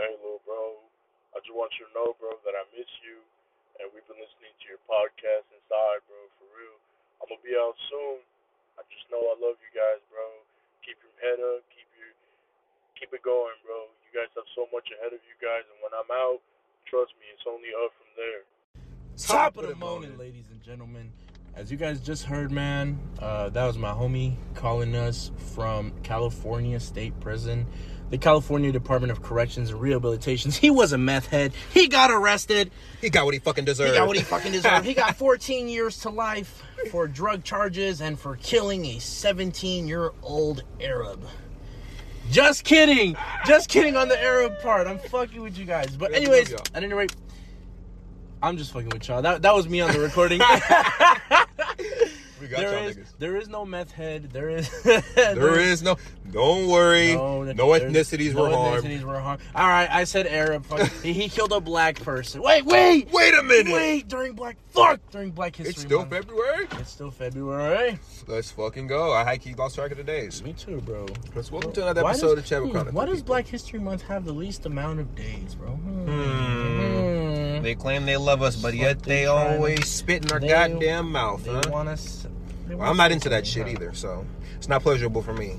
Hey, little bro. I just want you to know, bro, that I miss you, and we've been listening to your podcast inside, bro. For real. I'm gonna be out soon. I just know I love you guys, bro. Keep your head up. Keep your keep it going, bro. You guys have so much ahead of you guys, and when I'm out, trust me, it's only up from there. Top of the morning, ladies and gentlemen. As you guys just heard, man, uh, that was my homie calling us from California State Prison, the California Department of Corrections and Rehabilitations. He was a meth head. He got arrested. He got what he fucking deserved. He got what he fucking deserved. he got 14 years to life for drug charges and for killing a 17 year old Arab. Just kidding. Just kidding on the Arab part. I'm fucking with you guys. But anyways, at any rate, I'm just fucking with y'all. That that was me on the recording. we got there y'all is niggas. there is no meth head. There is There is no. Don't worry. no, No, there's- ethnicities no were harmed. ethnicities were harmed. All right, I said Arab. Fuck. he, he killed a black person. Wait, wait, Wait a minute. wait. During Black fuck during Black History It's still Month. February. It's still February. Let's fucking go. I high key lost track of the days. Me too, bro. Let's welcome to another episode does- of Chat with hmm, Why does people. Black History Month have the least amount of days, bro? Hmm. Hmm. They claim they love us, but It's yet like they they trying to- always spit in our goddamn mouth, They huh? want us. They Well, I'm not into that shit either, so it's not pleasurable for me.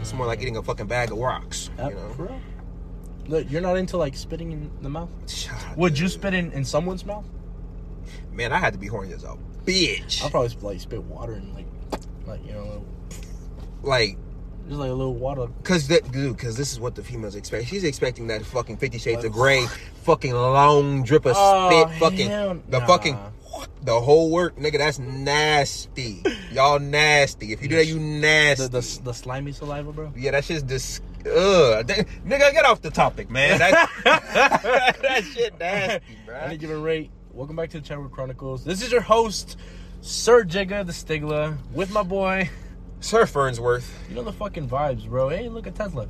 It's more like eating a fucking bag of rocks. Uh, You know. for real? Look, you're not into like spitting in the mouth. Shut Would you spit in, in someone's mouth? Man, I had to be horny as a bitch. I'll probably like spit water and like, like you know, Like, just like a little water. cause that dude, cause this is what the females expect. She's expecting that fucking Fifty Shades of Grey, fucking long drip of Oh, spit, fucking hell the nah. fucking the whole work, nigga. That's nasty. Y'all nasty. If you do that, you nasty. The, the the slimy saliva, bro. yeah, that shit's dis. Ugh, That- nigga, get off the topic, man. That, that shit nasty, bro. At Any given rate. Welcome back to the Chatwood Chronicles. This is your host, Sir Jigga the Stigler, with my boy. Sir Fernsworth. You know the fucking vibes, bro. Hey, look at Tesla.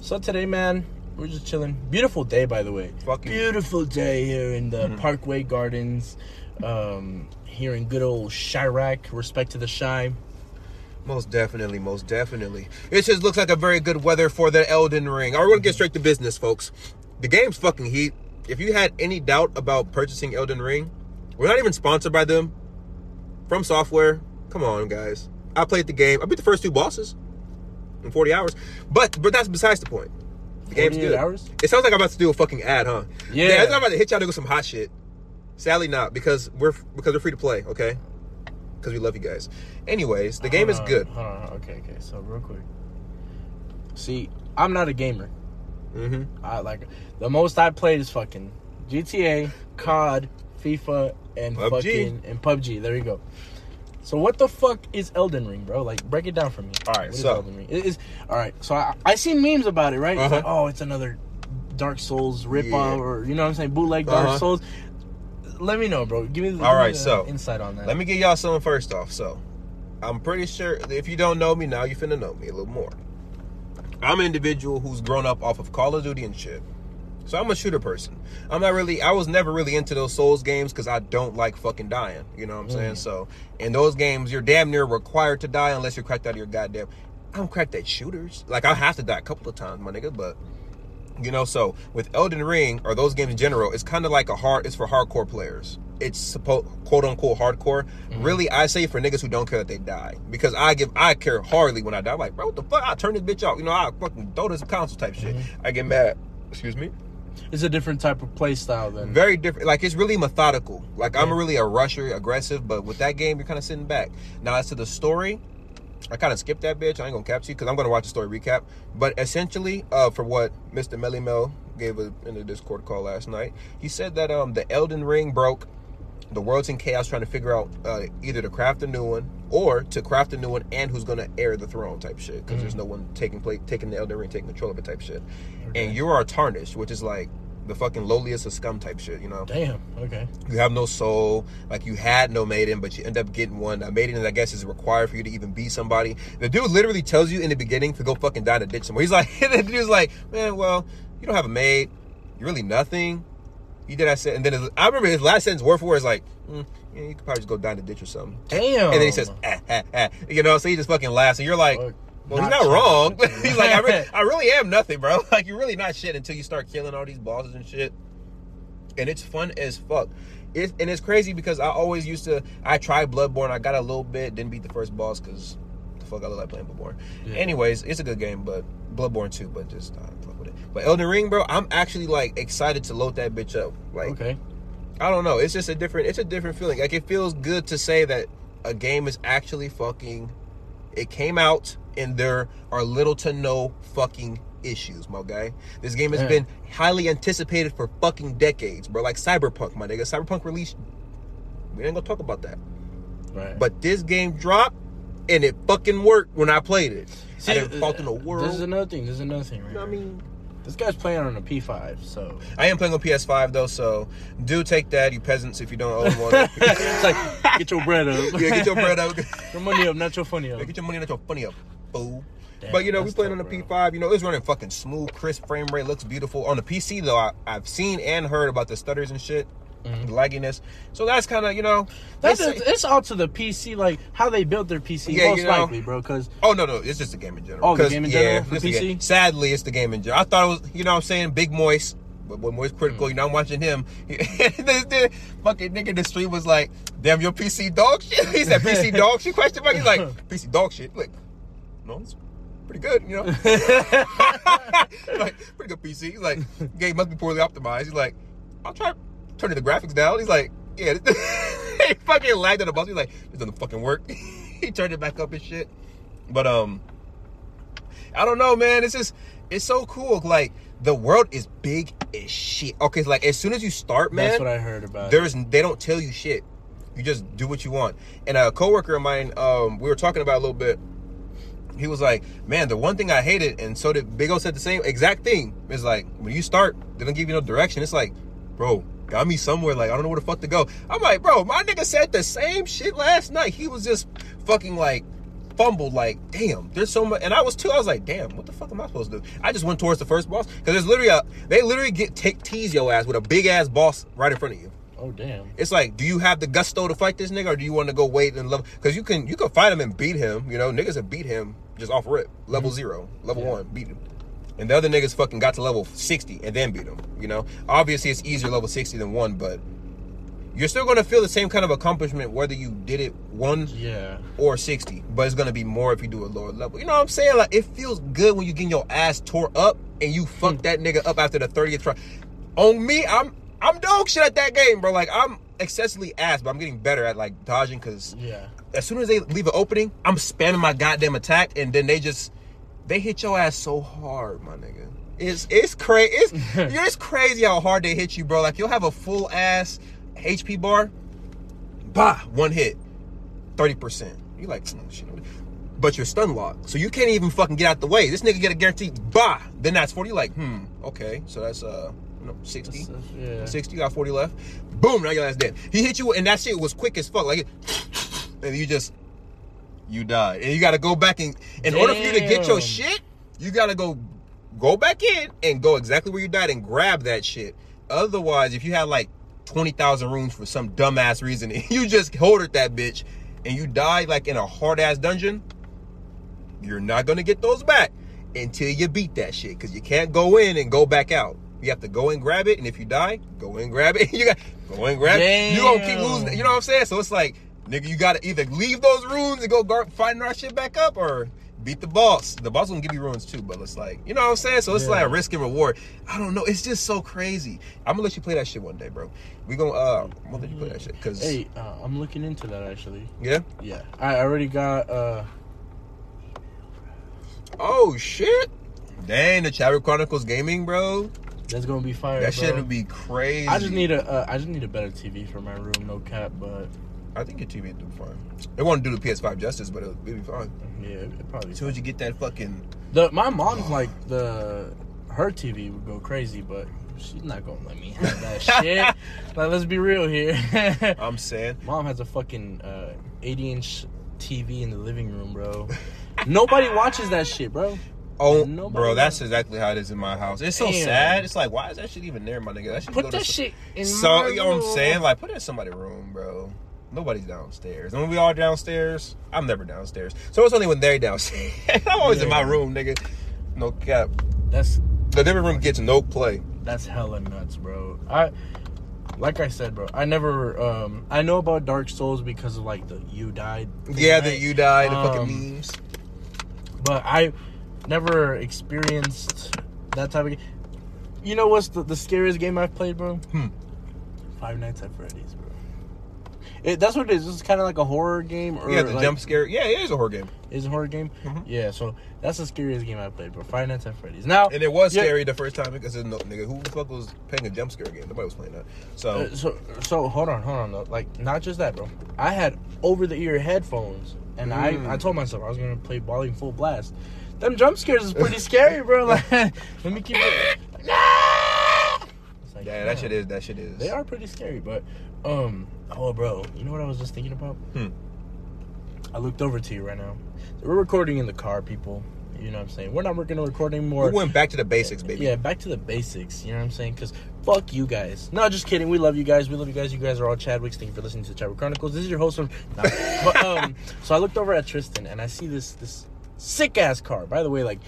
So today, man, we're just chilling. Beautiful day, by the way. Fucking- beautiful day here in the mm-hmm. Parkway Gardens, um, here in good old Chiraq. Respect to the Chi. Most definitely, most definitely. It just looks like a very good weather for the Elden Ring. All right, we're gonna get straight to business, folks. The game's fucking heat. If you had any doubt about purchasing Elden Ring, we're not even sponsored by them. FromSoftware, come on, guys. I played the game. I beat the first two bosses in 40 hours. But but that's besides the point. The game's good. hours? It sounds like I'm about to do a fucking ad, huh? Yeah. I'm about to hit y'all with some hot shit. Sadly not, because we're because we're free to play, okay? Because we love you guys. Anyways, the game is good. Hold on, hold on. Okay, okay. So real quick. See, I'm not a gamer. Mm-hmm. I like the most I played is fucking GTA, COD, FIFA, and PUBG. fucking and PUBG. There you go. So what the fuck is Elden Ring, bro? Like break it down for me. All right, What is so- Elden Ring? It is all right. So I I see memes about it, right? Uh-huh. like, oh, it's another Dark Souls rip Yeah. off, or you know what I'm saying, bootleg Dark Uh-huh. Souls. Let me know, bro. Give me the, All me the so, insight on that. Let me get y'all something first off. So, I'm pretty sure if you don't know me now, you finna know me a little more. I'm an individual who's grown up off of Call of Duty and shit. So I'm a shooter person. I'm not really. I was never really into those Souls games because I don't like fucking dying. You know what I'm mm. saying? So in those games, you're damn near required to die unless you're cracked out of your goddamn. I'm cracked at shooters. Like I have to die a couple of times, my nigga. But you know, so with Elden Ring or those games in general, it's kind of like a hard. It's for hardcore players. It's supposed quote unquote hardcore. Mm-hmm. Really, I say for niggas who don't care that they die because I give I care hardly when I die. I'm like, bro, what the fuck? I turn this bitch off. You know, I fucking throw this console type shit. Mm-hmm. I get mad. Excuse me. it's a different type of play style than Very different. Like it's really methodical. Like I'm really a rusher, aggressive, but with that game, you're kind of sitting back. Now as to the story, I kind of skipped that bitch. I ain't gonna cap you because I'm gonna watch the story recap. But essentially, uh, for what Mr. Melly Mel gave a, in the Discord call last night, he said that um the Elden Ring broke. The world's in chaos trying to figure out uh, either to craft a new one or to craft a new one and who's gonna heir the throne type shit because there's no one taking place taking the Elden Ring taking control of it type shit. And you are tarnished, which is like the fucking lowliest of scum type shit, you know. Damn. Okay. You have no soul, like you had no maiden, but you end up getting one. That maiden, I guess, is required for you to even be somebody. The dude literally tells you in the beginning to go fucking die in a ditch somewhere. He's like, the dude's like, man, well, you don't have a maid. You're really nothing. You did I said, and then his, I remember his last sentence word for word is like, mm, yeah, you could probably just go die in a ditch or something. Damn. And then he says, ah, ah, ah. you know, so he just fucking laughs, and you're like, Fuck. Well, he's Not not wrong. He's like, I, re- I really am nothing, bro. Like, you're really not shit until you start killing all these bosses and shit. And it's fun as fuck. It's, and it's crazy because I always used to. I tried Bloodborne. I got a little bit, didn't beat the first boss because the fuck I look like playing Bloodborne. Yeah. Anyways, it's a good game, but Bloodborne too. But just uh, fuck with it. But Elden Ring, bro, I'm actually like excited to load that bitch up. Like, Okay. I don't know. It's just a different. It's a different feeling. Like it feels good to say that a game is actually fucking. It came out and there are little to no fucking issues, my guy. This game has Yeah. been highly anticipated for fucking decades, bro. Like Cyberpunk, my nigga. Cyberpunk released. We ain't gonna talk about that. Right. But this game dropped and it fucking worked when I played it. See, I didn't fault in the uh, world. This is another thing. This is another thing, right? You know what I mean, This guy's playing on a P5, so I am playing on PS5 though, so do take that, you peasants, if you don't own one. it's like get your bread up. yeah, get your bread up. your money up, not your funny up. Yeah, get your money, not your funny up, fool. Damn, but you know, we playing on the bro. P5. You know, it's running fucking smooth, crisp frame rate, looks beautiful. On the PC though, I, I've seen and heard about the stutters and shit, Mhm. the lagginess. So that's kind of you know. That's it's, it's all to the PC, like how they built their PC, Yeah, most you know. likely, bro. Because Oh no, no, it's just the game in general. Oh, the game in general yeah, for PC? Sadly, it's the game in general. I thought it was, you know, what I'm saying Big Moist, but when Moistcr1tikal, Mm. you know, I'm watching him. this, this fucking nigga in the street was like, "Damn, your PC dog shit." He said, "PC dog shit?" Question mark. He's like, "PC dog shit." Like, pretty good, you know. like, pretty good PC. He's like, game must be poorly optimized. He's like, I'll try turning the graphics down. He's like, yeah, he fucking lagged on the bus. He's like, this doesn't fucking work. he turned it back up and shit. But um, I don't know, man. It's just it's so cool. Like the world is big as shit. Okay, so like as soon as you start, man, that's what I heard about. it. there's they don't tell you shit. You just do what you want. And a coworker of mine, um, we were talking about a little bit. He was like, "Man, the one thing I hated, and so did Big O said the same exact thing. Is like when you start, they don't give you no direction. It's like, bro, got me somewhere. Like I don't know where the fuck to go. I'm like, bro, my nigga said the same shit last night. He was just fucking like fumbled. Like, damn, there's so much. And I was too. I was like, damn, what the fuck am I supposed to do? I just went towards the first boss because there's literally a they literally get take tease your ass with a big ass boss right in front of you. oh damn. It's like, do you have the gusto to fight this nigga, or do you want to go wait and love? Because you can, you can fight him and beat him. You know, niggas have beat him just off rip, level zero, level Yeah. one, beat him. And the other niggas fucking got to level sixty and then beat him. You know, obviously it's easier level sixty than one, but you're still gonna feel the same kind of accomplishment whether you did it one Yeah. or 60 but it's gonna be more if you do a lower level you know what i'm saying like it feels good when you getting your ass tore up and you fuck hmm. that nigga up after the 30th try on me i'm i'm dog shit at that game bro like i'm excessively ass but i'm getting better at like dodging because Yeah. As soon as they leave an opening i'm spamming my goddamn attack and then they just they hit your ass so hard my nigga it's it's crazy it's it's crazy how hard they hit you bro like you'll have a full ass hp bar bah one hit 30%. You like, oh, shit. But you're stun locked. So you can't even fucking get out the way. This nigga get a guaranteed bah. Then that's 40. Like, hmm, okay. So that's uh you know, 60. That's- yeah. 60, got 40 left. Boom, now your ass dead. He hit you and that shit was quick as fuck. Like and you just you died. And you gotta go back and in order for you to get your shit, you gotta go go back in and go exactly where you died and grab that shit. Otherwise, if you had like 20,000 runes for some dumbass reason, and you just hoarded that bitch and you died like in a hard ass dungeon, you're not gonna get those back until you beat that shit. Cause you can't go in and go back out. You have to go and grab it, and if you die, go and grab it. you got go and grab it. You gonna keep Damn. losing. You know what I'm saying? So it's like, nigga, you gotta either leave those runes and go guard, fighting our shit back up, or beat the boss. The boss gonna give you runes too, but it's like, you know what I'm saying? So it's Yeah. like risk and reward. I don't know. It's just so crazy. I'm gonna let you play that shit one day, bro. We gonna uh, I'm gonna let you play that shit, cause Hey, uh, I'm looking into that actually. yeah. Yeah. I already got uh Oh shit. Dang, the Chatter Chronicles Gaming, bro. that's gonna be fire. That bro. shit would be crazy. I just need a uh, I just need a better TV for my room, no cap, but I think your TV would do fine. It won't do the PS5 justice, but it'll, it'll be fine. yeah, it probably As soon as you get that fucking. The my mom's like the her TV would go crazy, but she's not gonna let me have that shit. Like, let's be real here. I'm saying. Mom has a fucking uh, 80 inch TV in the living room, bro. Nobody watches that shit, bro. Oh, Nobody bro, that's knows. exactly how it is in my house. It's so Damn. sad. It's like, why is that shit even there, my nigga? That shit Put go to that some- shit in So, my you know what I'm room. saying? Like, put it in somebody's room, bro. Nobody's downstairs. And when we all downstairs, I'm never downstairs. So it's only when they're downstairs. I'm always in my room, nigga. No cap. That's The living room gets no play. that's hella nuts, bro. I like I said, bro. I never um I know about Dark Souls because of like the you died. Yeah, right? that you died, the Um, fucking memes. but I never experienced that type of game. You know what's the, the scariest game I've played, bro? Hmm. Five Nights at Freddy's, bro. It, that's what it is. It's kind of like a horror game, or Yeah, the like, jump scare. Yeah, it is a horror game. is a horror game. Mhm. Yeah, so that's the scariest game I played, bro. Five Nights at Freddy's. Now, And it was yeah, scary the first time because no nigga who the fuck was playing a jump scare game. Nobody was playing that. So Uh, so so hold on, hold on though. Like not just that, bro. I had over the ear headphones, and Mm. I I told myself I was gonna play Balling Full Blast. Them jump scares is pretty scary, bro. Like, let me keep it. Like, yeah, that shit is that shit is. They are pretty scary, but um, oh, bro, you know what I was just thinking about? Hmm. I looked over to you right now. We're recording in the car, people. You know what I'm saying? We're not going to record anymore. We went back to the basics, baby. Yeah, back to the basics. You know what I'm saying? Because fuck you guys. No, just kidding. We love you guys. We love you guys. You guys are all Chadwicks. Thank you for listening to the Chadwick Chronicles. This is your host from. But, um, so I looked over at Tristan and I see this this sick ass car. By the way, like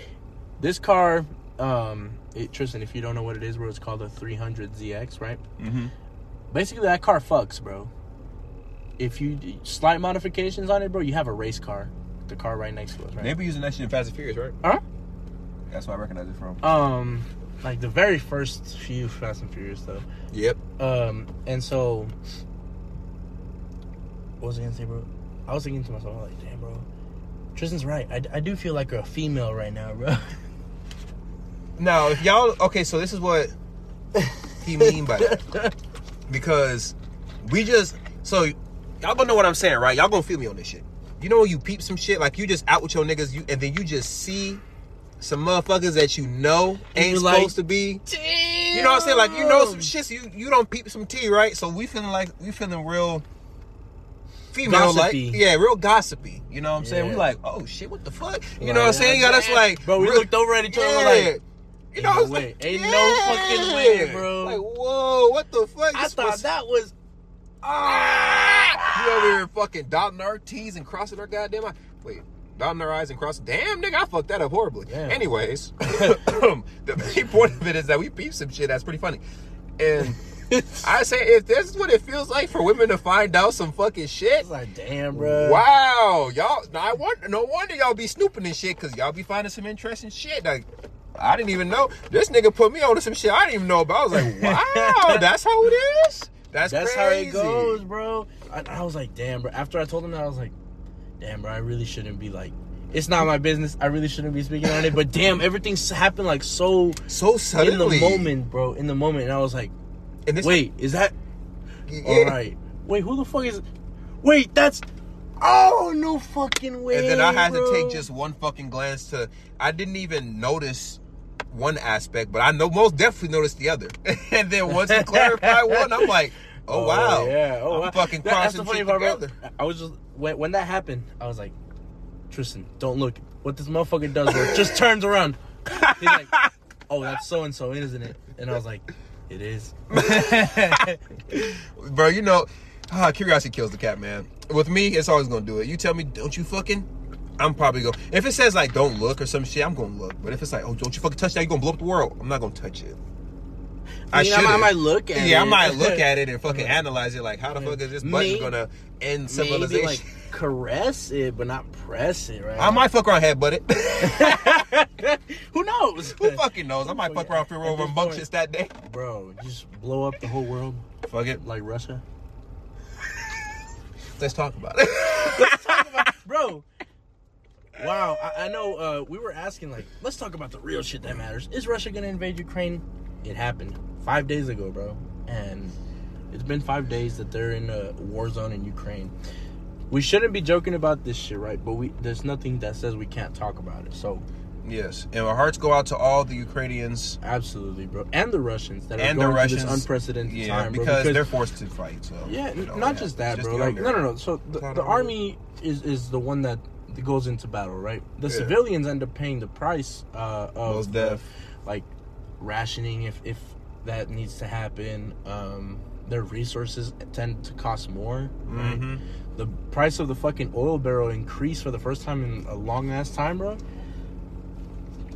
this car, um, it, Tristan, if you don't know what it is, bro, it's called a 300 ZX, right? Mm-hmm. Basically, that car fucks, bro. If you do slight modifications on it, bro, you have a race car. The car right next to us, right? They be using that shit in Fast and Furious, right? Huh? That's where I recognize it from. Um, like the very first few Fast and Furious, though. Yep. Um, and so, what was I gonna say, bro? I was thinking to myself, like, damn, bro, Tristan's right. I, I do feel like a female right now, bro. Now, if y'all okay, so this is what he mean by that. Because we just so y'all gonna know what I'm saying, right? Y'all gonna feel me on this shit. You know when you peep some shit, like you just out with your niggas, you and then you just see some motherfuckers that you know ain't you're like, supposed to be. Damn. You know what I'm saying? Like you know some shit, so you you don't peep some tea, right? So we feeling like we feeling real female like yeah, real gossipy. You know what I'm saying? We like, oh shit, what the fuck? You Like, know what I'm saying? Got us like Bro, we real- looked over at each other Yeah. like, you Ain't know, no way. like, Ain't no fucking way, bro. Like, whoa, what the fuck? I This thought was- that was. Ah! You over here fucking dotting our T's and crossing our goddamn eye. Wait, dotting our I's and crossing. Damn, nigga, I fucked that up horribly. Damn. Anyways, the main point of it is that we peep some shit that's pretty funny. And I say, if this is what it feels like for women to find out some fucking shit, It's like, damn, bro. wow, y'all. No, I want, no wonder y'all be snooping and shit because y'all be finding some interesting shit. Like, I didn't even know this nigga put me on to some shit I didn't even know about. I was like, wow, that's how it is. That's, That's how it goes, bro. I, I was like, damn, bro. After I told him that, I was like, damn, bro. I really shouldn't be like. It's not my business. I really shouldn't be speaking on it. But damn, everything's happened like so So suddenly in the moment, bro. In the moment, and I was like, And this, wait, is that yeah. all right? Wait, who the fuck is? Wait, that's. Oh no fucking way! And then I had bro. to take just one fucking glance to. I didn't even notice one aspect, but I know most definitely noticed the other. and then once he clarified one, I'm like, oh, wow, yeah, oh I'm wow. fucking That- crossing shit part, bro. I was just when when that happened, I was like, Tristan, don't look. What this motherfucker does, bro, just turns around. He's like, oh, that's so and so, isn't it? And I was like, it is. Bro, you know, ah, curiosity kills the cat, man. With me, it's always gonna do it. You tell me, don't you fucking. I'm probably going. If it says like don't look or some shit, I'm gonna look. But if it's like, oh, don't you fucking touch that, you gonna blow up the world. I'm not gonna touch it. I, mean, I, might look at it. yeah, I might look at it and fucking analyze it. Like, how the fuck is this button May- gonna end Maybe civilization? like caress it, but not press it, right? I might fuck around head butt it. Who knows? Who fucking knows? I might fuck around feel over shit that day. Bro, just blow up the whole world Fuck it. like Russia. Let's talk about it. Let's talk about, bro. Wow, I, I know. Uh, we were asking like, let's talk about the real shit that matters. Is Russia gonna invade Ukraine? It happened five days ago, bro, and it's been five days that they're in a war zone in Ukraine. We shouldn't be joking about this shit, right? But we there's nothing that says we can't talk about it. So yes, and our hearts go out to all the Ukrainians absolutely, bro, and the Russians that are and the going Russians. through this unprecedented yeah, time, bro, because, they're forced to fight. So Yeah, you know, not yeah, just that, just bro. Like, no, no, no. So the, the army is is the one that goes into battle, right? The Yeah. civilians end up paying the price uh, of def. like rationing if if that needs to happen. Um, their resources tend to cost more. Right? Mhm. The price of the fucking oil barrel increased for the first time in a long ass time, bro.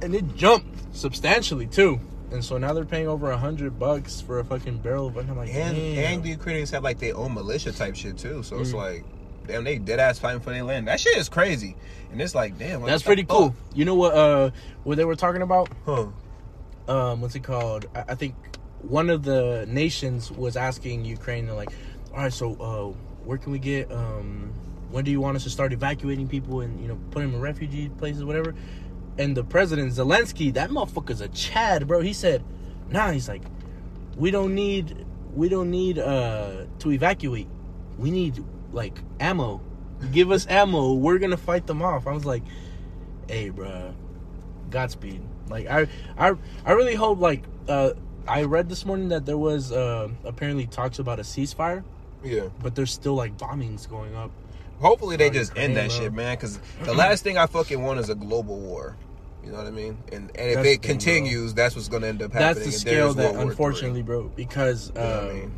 And it jumped substantially too. And so now they're paying over a hundred bucks for a fucking barrel. But I'm like, And damn. and the Ukrainians have like their own militia type shit too. So it's Mm. like, damn, they dead ass fighting for their land. That shit is crazy. And it's like, damn, That's pretty fuck? cool. You know what? Uh, what they were talking about? Huh. um what's it called I, I think one of the nations was asking ukraine they're like all right so uh where can we get um when do you want us to start evacuating people and you know put them in refugee places whatever and the president zelensky that motherfucker's a chad bro he said nah he's like we don't need we don't need uh to evacuate we need like ammo give us ammo we're gonna fight them off i was like hey bro, Godspeed. Like I, I, I really hope. Like uh, I read this morning that there was uh, apparently talks about a ceasefire, Yeah. but there's still like bombings going up. Hopefully they just Ukraine, end that bro. shit, man. Because the last thing I fucking want is a global war. You know what I mean? And and if That's it the thing, continues, that's what's gonna end up happening. That's the scale that III. unfortunately, bro, because You know I um, mean?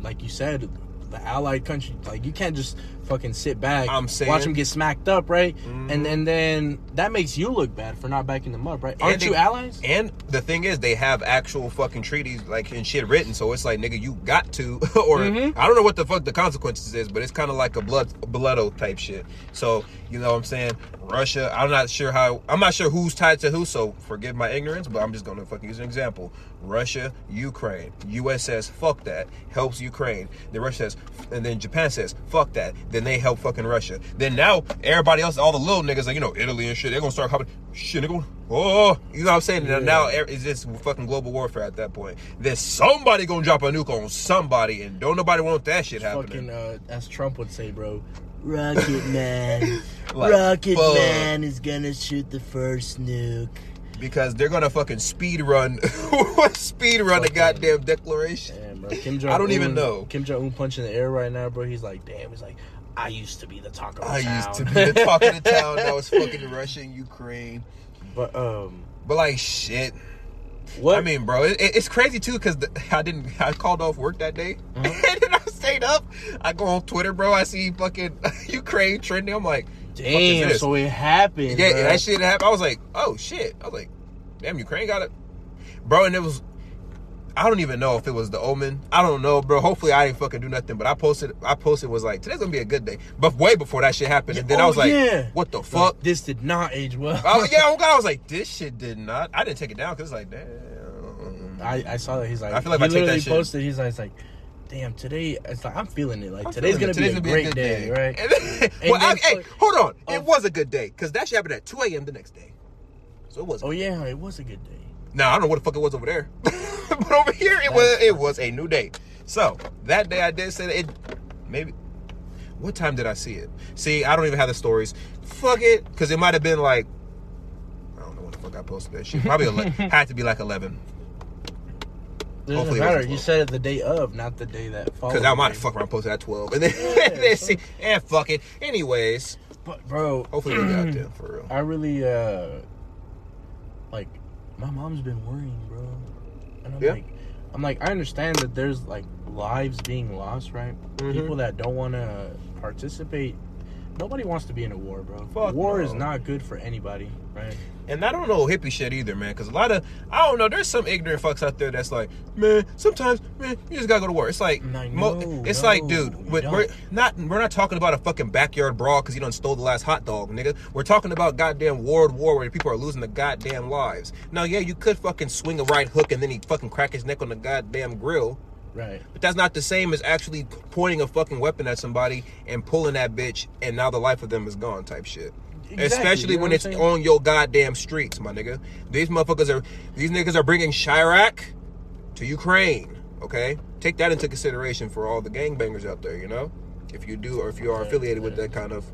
like you said, the allied country, like you can't just fucking sit back, I'm saying- watch them get smacked up, right? Mhm. And and then that makes you look bad for not backing them up, right? Aren't they- you allies? And the thing is, they have actual fucking treaties like and shit written, so it's like nigga, you got to, or Mhm. I don't know what the fuck the consequences is, but it's kind of like a blood blood type shit. So you know what I'm saying? Russia, I'm not sure how, I'm not sure who's tied to who. So forgive my ignorance, but I'm just gonna fucking use an example. Russia, Ukraine, U.S. says fuck that, helps Ukraine. Then Russia says, and then Japan says fuck that. Then they help fucking Russia. Then now everybody else, all the little niggas like you know Italy and shit, they're gonna start hopping. Shit, they're gonna, Oh, you know what I'm saying? Yeah. Now er- it's just fucking global warfare at that point. Then somebody gonna drop a nuke on somebody, and don't nobody want that shit happening. Fucking, uh, as Trump would say, bro. Rocket Man. Like, Rocket fuck. Man is gonna shoot the first nuke. because they're gonna fucking speed run, speed run the goddamn declaration. Damn, bro. Kim Jong. I don't even know. Kim Jong Un punching the air right now, bro. He's like, damn. He's like, I used to be the talk of the I town. used to be the talk of the town. I was fucking Russia and Ukraine. but um, But like shit. what? I mean, bro, it, it- it's crazy too because I didn't. I called off work that day, Mhm. and then I stayed up. I go on Twitter, bro. I see fucking Ukraine trending. I'm like, fuck is damn. this? So it happened. yeah, bro. that shit happened. I was like, oh shit. I was like, damn, Ukraine got it, bro. And it was. I don't even know if it was the omen. I don't know, bro. Hopefully, I didn't fucking do nothing. But I posted. I posted was like, today's gonna be a good day. But way before that shit happened, and then I Oh, was like, yeah. what the fuck? this did not age well. Oh yeah, oh god, I was like, this shit did not. I didn't take it down because it's like, damn. I, I saw that. He's like, I feel like he I take that literally shit- posted. He's like, he's like, damn. Today, it's like I'm feeling it. Like I'm today's gonna it. be a Today's great day, right? And then- And well, I- hey, hold on. Oh. It was a good day because that shit happened at 2 a.m. the next day. So it was. Oh yeah, it was a good day. Now I don't know what the fuck it was over there, but over here it was. It was a new day. So that day I did say that it. Maybe. What time did I see it? See, I don't even have the stories. Fuck it, because it might have been like. I don't know what the fuck I posted that shit. Probably ele- had to be like 11. It doesn't Hopefully it matter. wasn't You 12. said it the day of, not the day that followed. Because I might fuck around posted at 12. And then, and then see, and fuck it. Anyways, But bro, hopefully we got there for real. I really uh like my mom's been worrying, bro. And I'm Yeah. like I'm like I understand that there's like lives being lost, right? Mhm. People that don't want to participate. Nobody wants to be in a war, bro. Fuck war no. is not good for anybody, right? And I don't know hippie shit either, man. Because a lot of I don't know. There's some ignorant fucks out there that's like, man. Sometimes, man, you just gotta go to war. It's like, I mo- it's no, like, dude, we're don't. not we're not talking about a fucking backyard brawl because you done stole the last hot dog, nigga. We're talking about goddamn world war where people are losing their goddamn lives. Now, yeah, you could fucking swing a right hook and then he fucking crack his neck on the goddamn grill. Right. But that's not the same as actually pointing a fucking weapon at somebody and pulling that bitch, and now the life of them is gone, type shit. Exactly, Especially you know when it's saying? on your goddamn streets, my nigga. These motherfuckers are, these niggas are bringing Chiraq to Ukraine. Okay, take that into consideration for all the gangbangers out there. You know, if you do or if you are affiliated with that kind of,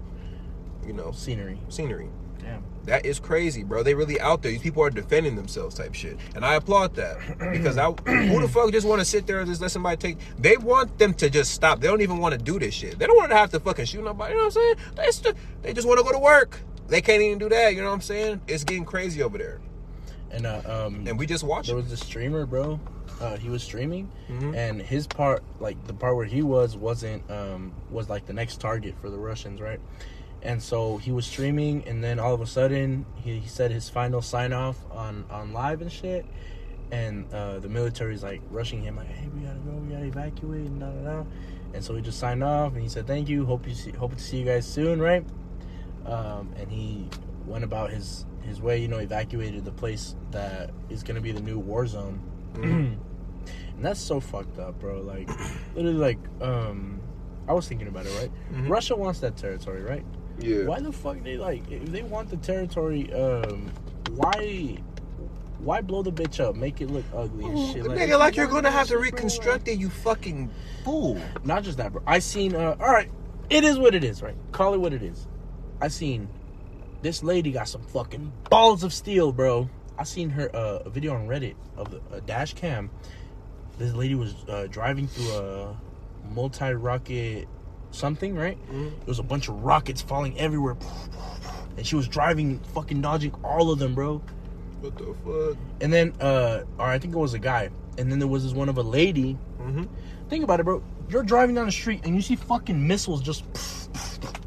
you know, Scenery. scenery. Damn. That is crazy, bro. They really out there. These people are defending themselves, type shit, and I applaud that because I who the fuck just want to sit there and just let somebody take? They want them to just stop. They don't even want to do this shit. They don't want to have to fucking shoot nobody. You know what I'm saying? They just, they just want to go to work. They can't even do that. You know what I'm saying? It's getting crazy over there. And uh, um, and we just watched there was a streamer, bro. Uh, he was streaming, Mhm. and his part, like the part where he was, wasn't um was like the next target for the Russians, right? And so he was streaming, and then all of a sudden he, he said his final sign off on on live and shit. And uh, the military's like rushing him, like, "Hey, we gotta go, we gotta evacuate," and da da da. And so he just signed off, and he said, "Thank you, hope you see, hope to see you guys soon," right? Um, and he went about his his way, you know, evacuated the place that is gonna be the new war zone. Mhm. and that's so fucked up, bro. Like, literally, like, um, I was thinking about it, right? Mhm. Russia wants that territory, right? Yeah. Why the fuck they like if they want the territory? Um, why? Why blow the bitch up? Make it look ugly and shit. Nigga, like you're gonna have to reconstruct it, you fucking fool. not just that, bro. I seen. Uh, all right, it is what it is, right? Call it what it is. I seen this lady got some fucking balls of steel, bro. I seen her uh, a video on Reddit of the, a dash cam. This lady was uh, driving through a multi-rocket something, right? Mhm. There was a bunch of rockets falling everywhere, and she was driving, fucking dodging all of them, bro. What the fuck? And then, uh, or I think it was a guy, and then there was this one of a lady. Mm-hmm. Think about it, bro. You're driving down the street and you see fucking missiles just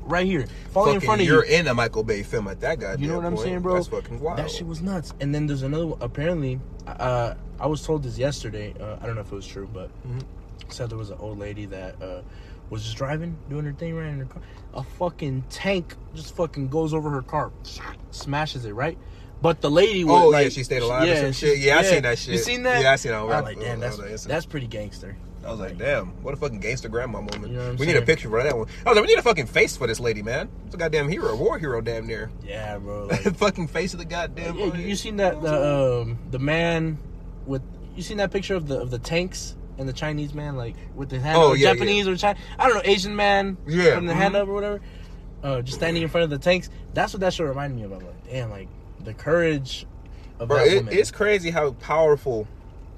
right here, falling in front of you're you. in a Michael Bay film at that guy. You know what I'm point. saying, bro? That's fucking wild. That shit was nuts. And then there's another. one. Apparently, uh, I was told this yesterday. Uh, I don't know if it was true, but Mhm. said there was an old lady that uh, was just driving, doing her thing, right in her car. A fucking tank just fucking goes over her car, smashes it, right? But the lady was Oh, yeah, she stayed alive or some she- shit? Yeah, I seen that shit. You seen that? Yeah, I seen that I was like, damn, that's that's pretty gangster. I was like, damn, what a fucking gangster grandma moment. You know we need a picture for that one. I was like, we need a fucking face for this lady, man. It's a goddamn hero, war hero, damn near. Yeah, bro. Like, fucking face of the goddamn. Yeah, you, you seen that the um the man with you seen that picture of the of the tanks and the Chinese man like with the hand Oh, or yeah, Japanese or China I don't know Asian man Yeah, putting the hand mhm. up or whatever uh just standing in front of the tanks that's what that should remind me I'm like damn like the courage of Bro, that it, woman it's crazy how powerful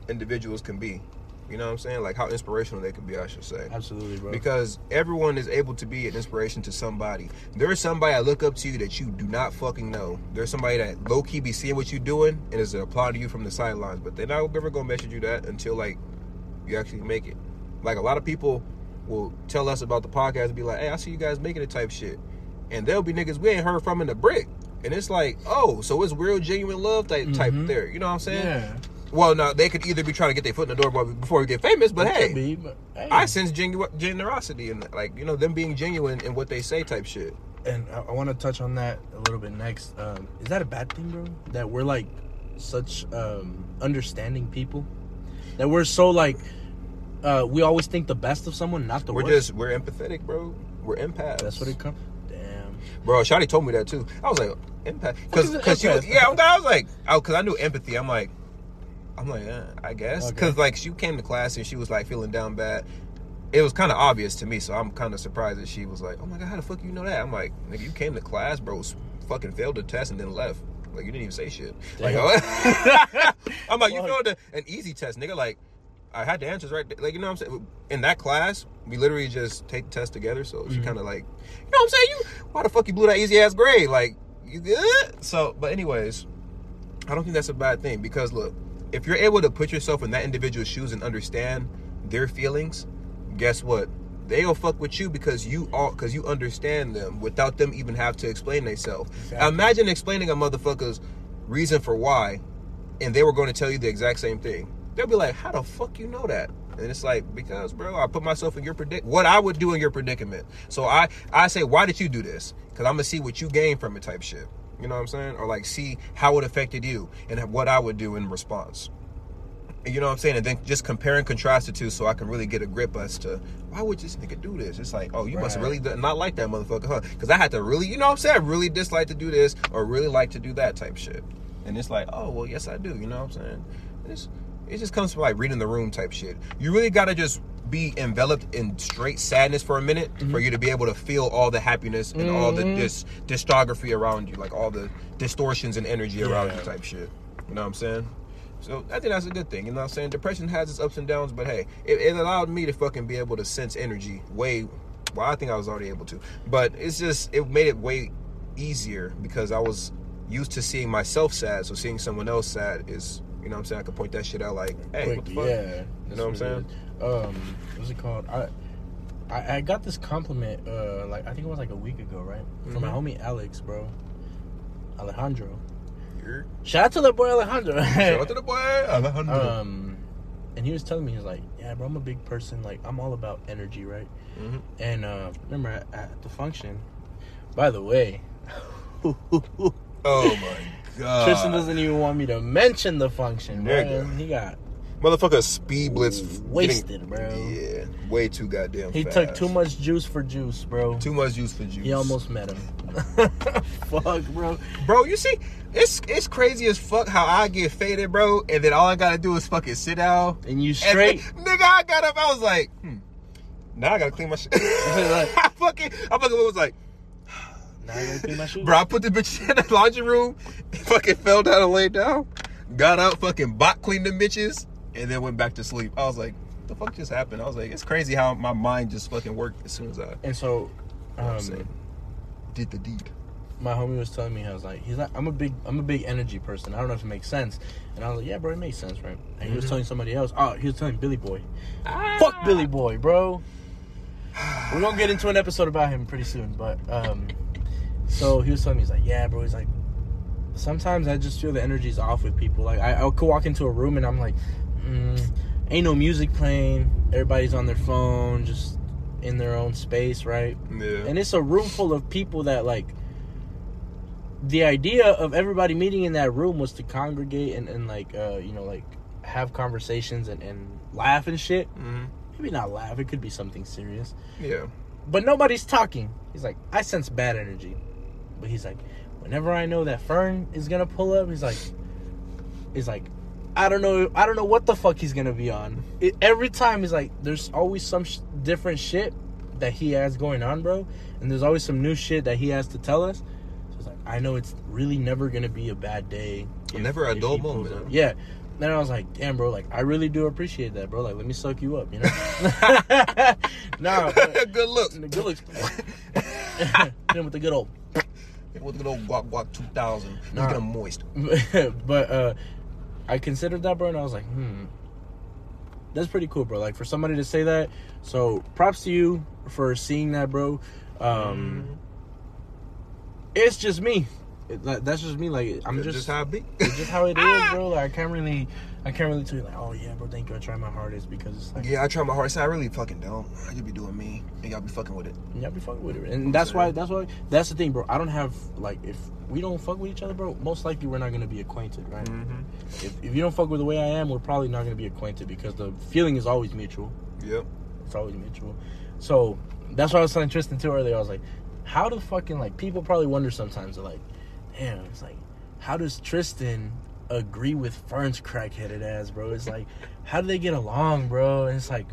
individuals can be. You know what I'm saying? Like how inspirational they can be, I should say. absolutely bro Because everyone is able to be an inspiration to somebody. There is somebody I look up to that you do not fucking know. There's somebody that low key be seeing what you're doing and is applauding you from the sidelines, but they're not ever gonna message you that until like you actually make it. Like a lot of people will tell us about the podcast and be like, "Hey, I see you guys making it," type shit, and there'll be niggas we ain't heard from in the brick, and it's like, oh, so it's real, genuine love type type Mhm. there. You know what I'm saying? yeah Well, no, they could either be trying to get their foot in the door before we get famous, but hey, be, but, hey. I sense genu- generosity and like you know them being genuine in what they say type shit. and I, I want to touch on that a little bit next. Um, is that a bad thing, bro? That we're like such um, understanding people. That we're so like uh, we always think the best of someone, not the worst. we're worst. just we're empathetic, bro. We're empaths. That's what it comes. Damn. Bro, Shotty told me that too. I was like empath because because she was yeah. I was like oh because I knew empathy. I'm like I'm like eh, I guess Okay. because like she came to class and she was like feeling down bad. It was kind of obvious to me, so I'm kind of surprised that she was like, "Oh my god, how the fuck you know that?" I'm like, "Nigga, you came to class, bro, fucking failed the test and then left. Like you didn't even say shit." Like, I'm like, you failed an easy test, nigga. Like, I had the answers right. there. Like, you know what I'm saying? In that class, we literally just take the test together. So she Mhm. kind of like, you know what I'm saying? You, why the fuck you blew that easy ass grade? Like, you good? So, but anyways, I don't think that's a bad thing because look, if you're able to put yourself in that individual's shoes and understand their feelings, guess what? They'll fuck with you because you all because you understand them without them even have to explain themselves. Exactly. Imagine explaining a motherfucker's reason for why, and they were going to tell you the exact same thing. They'll be like, "How the fuck you know that?" And it's like, because bro, I put myself in your predic what I would do in your predicament. So I I say, why did you do this? Because I'm gonna see what you gain from it, type shit. You know what I'm saying? Or like see how it affected you and what I would do in response. You know what I'm saying? And then just compare and contrast the two so I can really get a grip as to why would this nigga do this? It's like, oh, you must really not like that motherfucker, huh? Because I had to really, you know what I'm saying? I really dislike to do this or really like to do that type shit. And it's like, oh, well, yes, I do. You know what I'm saying? It's, it just comes from like reading the room type shit. You really got to just be enveloped in straight sadness for a minute for you to be able to feel all the happiness and all the Mhm. dis- dystography around you, like all the distortions and energy around you type shit. You know what I'm saying? So I think that's a good thing. You know what I'm saying? Depression has its ups and downs, but hey, it, it allowed me to fucking be able to sense energy way. Well, I think I was already able to, but it's just it made it way easier because I was used to seeing myself sad, so seeing someone else sad is, you know what I'm saying? I can point that shit out like, hey, Quick, what the fuck? yeah. You know what I'm saying? Um, what's it called? I, I I got this compliment. Uh, like I think it was like a week ago, right? From my Mhm. homie Alex, bro. Alejandro. You're- Shout out to the boy Alejandro. Shout out to the boy, Alejandro. um, and he was telling me he was like, yeah, bro, I'm a big person. Like I'm all about energy, right? Mhm. And uh, remember at, at the function. By the way. Oh my god. Tristan doesn't even want me to mention the function, bro. He got Motherfucker speed blitz getting- wasted, bro. Yeah, way too goddamn He fast. took too much juice for juice, bro. Too much juice for juice. He almost met him. Fuck, bro. Bro, you see, it's it's crazy as fuck how I get faded, bro, and then all I gotta do is fucking sit down. And you And straight. then, nigga, I got up, I was like, hmm. Now I gotta clean my shit. I fucking, I fucking was like, now I gotta clean my shoes. bro, I put the bitch in the laundry room, fucking fell down and laid down, got out, fucking bot cleaned the bitches, and then went back to sleep. I was like, the fuck just happened? I was like, it's crazy how my mind just fucking worked as soon as I And so, um, saying? did the deed. my homie was telling me, I was like, he's like, I'm a big, I'm a big energy person. I don't know if it makes sense. And I was like, yeah, bro, it makes sense, right? And he was Mhm. telling somebody else. Oh, he was telling Billy Boy. Fuck Billy Boy, bro. We're gonna get into an episode about him pretty soon, but um, so he was telling me, he's like, yeah, bro. He's like, sometimes I just feel the energy's off with people. Like I, I could walk into a room and I'm like, mm, ain't no music playing. Everybody's on their phone, just in their own space, right? Yeah. And it's a room full of people that like. The idea of everybody meeting in that room was to congregate and, and like uh, you know like have conversations and, and laugh and shit. Mhm. Maybe not laugh. It could be something serious. Yeah. But nobody's talking. He's like, I sense bad energy. But he's like, whenever I know that Fern is gonna pull up, he's like, he's like, I don't know, I don't know what the fuck he's gonna be on. It, every time he's like, there's always some sh- different shit that he has going on, bro, and there's always some new shit that he has to tell us. So it's like, I know it's really never gonna be a bad day. Never a dull moment, up. Yeah. Then I was like, damn, bro, like I really do appreciate that, bro. Like, let me suck you up, you know? nah, good look. good looks. Him with the good old. With the good old guac guac 2000. Let's Nah. get them moist. but uh I considered that, bro, and I was like, hmm, that's pretty cool, bro. Like for somebody to say that, so props to you for seeing that, bro. Um, it's just me. It, that's just me. Like I'm just, just how it be. it's just how it is, bro. Like I can't really, I can't really tell you like, oh yeah, bro, thank you. I try my hardest because it's like, yeah, I try my hardest. I really fucking don't. I just be doing me, and y'all be fucking with it. And Y'all be fucking with it, and that's why. That's why. That's the thing, bro. I don't have like if we don't fuck with each other, bro. Most likely we're not gonna be acquainted, right? Mm-hmm. If, if you don't fuck with the way I am, we're probably not gonna be acquainted because the feeling is always mutual. Yep. It's always mutual. So that's why I was telling Tristan too earlier. I was like, how do fucking like people probably wonder sometimes? They're like, damn, it's like, how does Tristan agree with Fern's crackheaded ass, bro? It's like, how do they get along, bro? And it's like,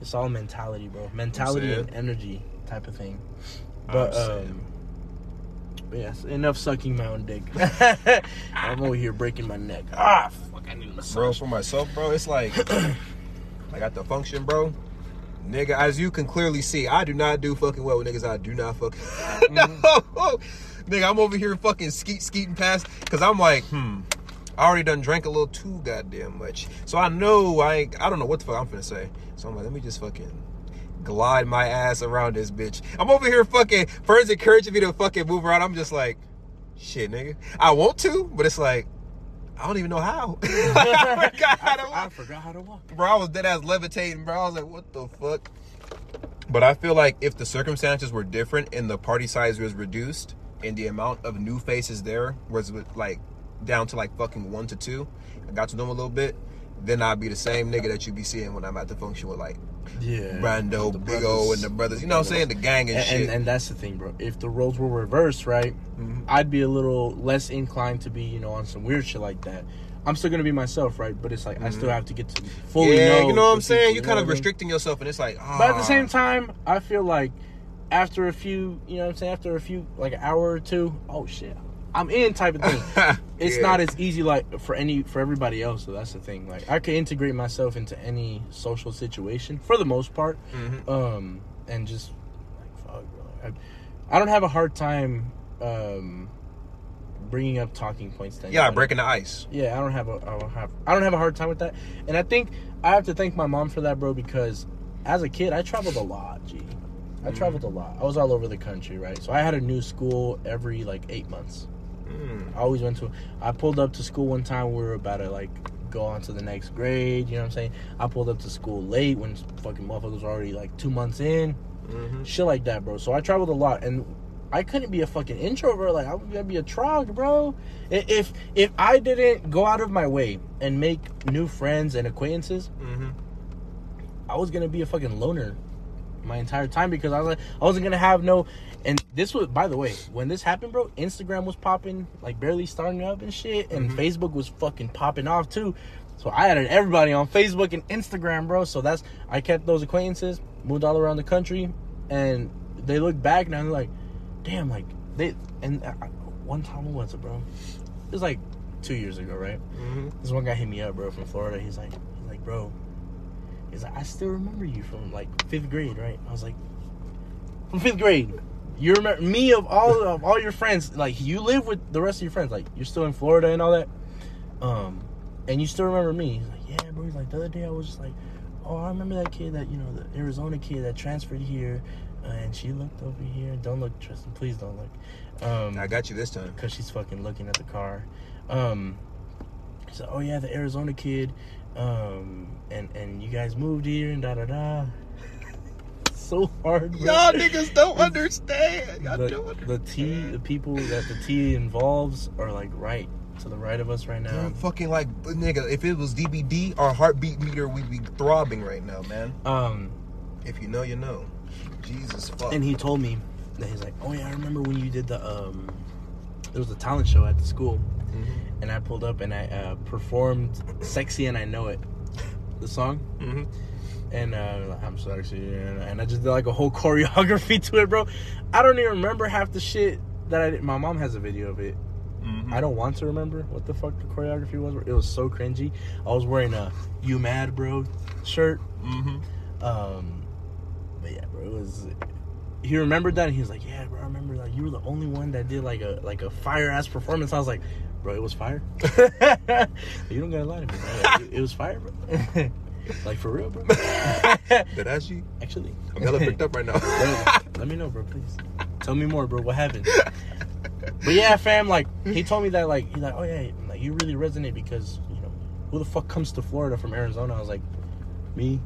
it's all mentality, bro. Mentality and energy type of thing. But um. but Yes, enough sucking my own dick. I'm over here breaking my neck. Ah, fuck! I need a massage. bro, for myself, bro, it's like, I got the function, bro. Nigga, as you can clearly see, I do not do fucking well with niggas. I do not fuck. no, nigga, I'm over here fucking skeet skeeting past because I'm like, hmm, I already done drank a little too goddamn much, so I know I I don't know what the fuck I'm finna say. So I'm like, let me just fucking glide my ass around this bitch. I'm over here fucking. Fern's encouraging me to fucking move around. I'm just like, shit, nigga. I want to, but it's like. I don't even know how. I forgot how to I walk forgot how to walk. bro, I was dead ass levitating, bro. I was like, what the fuck? But I feel like if the circumstances were different and the party size was reduced and the amount of new faces there was like down to like fucking one to two, I got to know them a little bit, then I'd be the same nigga that you be seeing when I'm at the function with like Yeah. Brando, Big brothers. O, and the brothers. You know what I'm saying? The gang and, And, shit. and, and that's the thing, bro. If the roles were reversed, right, Mhm. I'd be a little less inclined to be, you know, on some weird shit like that. I'm still gonna be myself, right? But it's like I still have to get to fully Mm-hmm. yeah, know. you know what I'm saying? people, You're know kind of restricting yourself, and it's like, ah. But at the same time, I feel like after a few, you know what I'm saying, after a few, like an hour or two, oh shit, I'm in type of thing. it's Yeah. not as easy like for any for everybody else. So that's the thing. Like I can integrate myself into any social situation for the most part, Mhm. um, and just like fuck, bro. I, I don't have a hard time um bringing up talking points. To Yeah, breaking the ice. Yeah, I don't have a I don't have I don't have a hard time with that. And I think I have to thank my mom for that, bro, because as a kid I traveled a lot, Gee. I traveled a lot. I was all over the country, right? So I had a new school every like 8 months. Mm. I always went to I pulled up to school one time we were about to like go on to the next grade, you know what I'm saying? I pulled up to school late when fucking motherfuckers were already like 2 months in. hmm Shit like that, bro. So I traveled a lot and I couldn't be a fucking introvert. Like I was gonna be a trog, bro. If if I didn't go out of my way and make new friends and acquaintances, hmm I was gonna be a fucking loner my entire time because I was like I wasn't gonna have no. And this was, by the way, when this happened, bro. Instagram was popping, like barely starting up and shit, and Mhm. Facebook was fucking popping off too. So I added everybody on Facebook and Instagram, bro. So that's I kept those acquaintances, moved all around the country, and they look back now and they're like, damn, like they. And uh, one time, what was it, bro? It was like two years ago, right? hmm This one guy hit me up, bro, from Florida. He's like, he's like, bro, he's like, I still remember you from like fifth grade, right? I was like, from fifth grade. You remember me of all of all your friends? Like you live with the rest of your friends. Like you're still in Florida and all that. Um, and you still remember me? He's like, yeah, bro. He's like, the other day I was just like, oh, I remember that kid that you know, the Arizona kid that transferred here, uh, and she looked over here. Don't look, Tristan. Please don't look. Um, I got you this time. because she's fucking looking at the car. Um, said, "Oh yeah, the Arizona kid, um, and and you guys moved here and da da da." so hard, bro. Y'all niggas don't understand. Y'all the, don't the T, the people that the T involves are like right to the right of us right now. You're fucking like nigga. If it was DBD, our heartbeat meter would be throbbing right now, man. Um, If you know, you know. Jesus fuck. and he told me that he's like, "Oh yeah, I remember when you did the um, there was a talent show at the school." Mhm. and I pulled up and I uh, performed "Sexy and I Know It," the song. Mhm. And uh, I'm sexy, and, I just did like a whole choreography to it, bro. I don't even remember half the shit that I did. My mom has a video of it. Mhm. I don't want to remember what the fuck the choreography was. It was so cringy. I was wearing a "You Mad, Bro" shirt. Mhm. Um, but yeah, bro, it was. He remembered that, and he was like, "Yeah, bro, I remember like you were the only one that did like a like a fire ass performance." I was like, "Bro, it was fire." you don't gotta lie to me. Bro. It, it was fire, bro. like for real, bro. Did I see? Actually, I'm hella picked up right now. let, let me know, bro. Please tell me more, bro. What happened? But yeah, fam, like he told me that, like he's like, "Oh yeah, like you really resonate because you know who the fuck comes to Florida from Arizona?" I was like, "Me,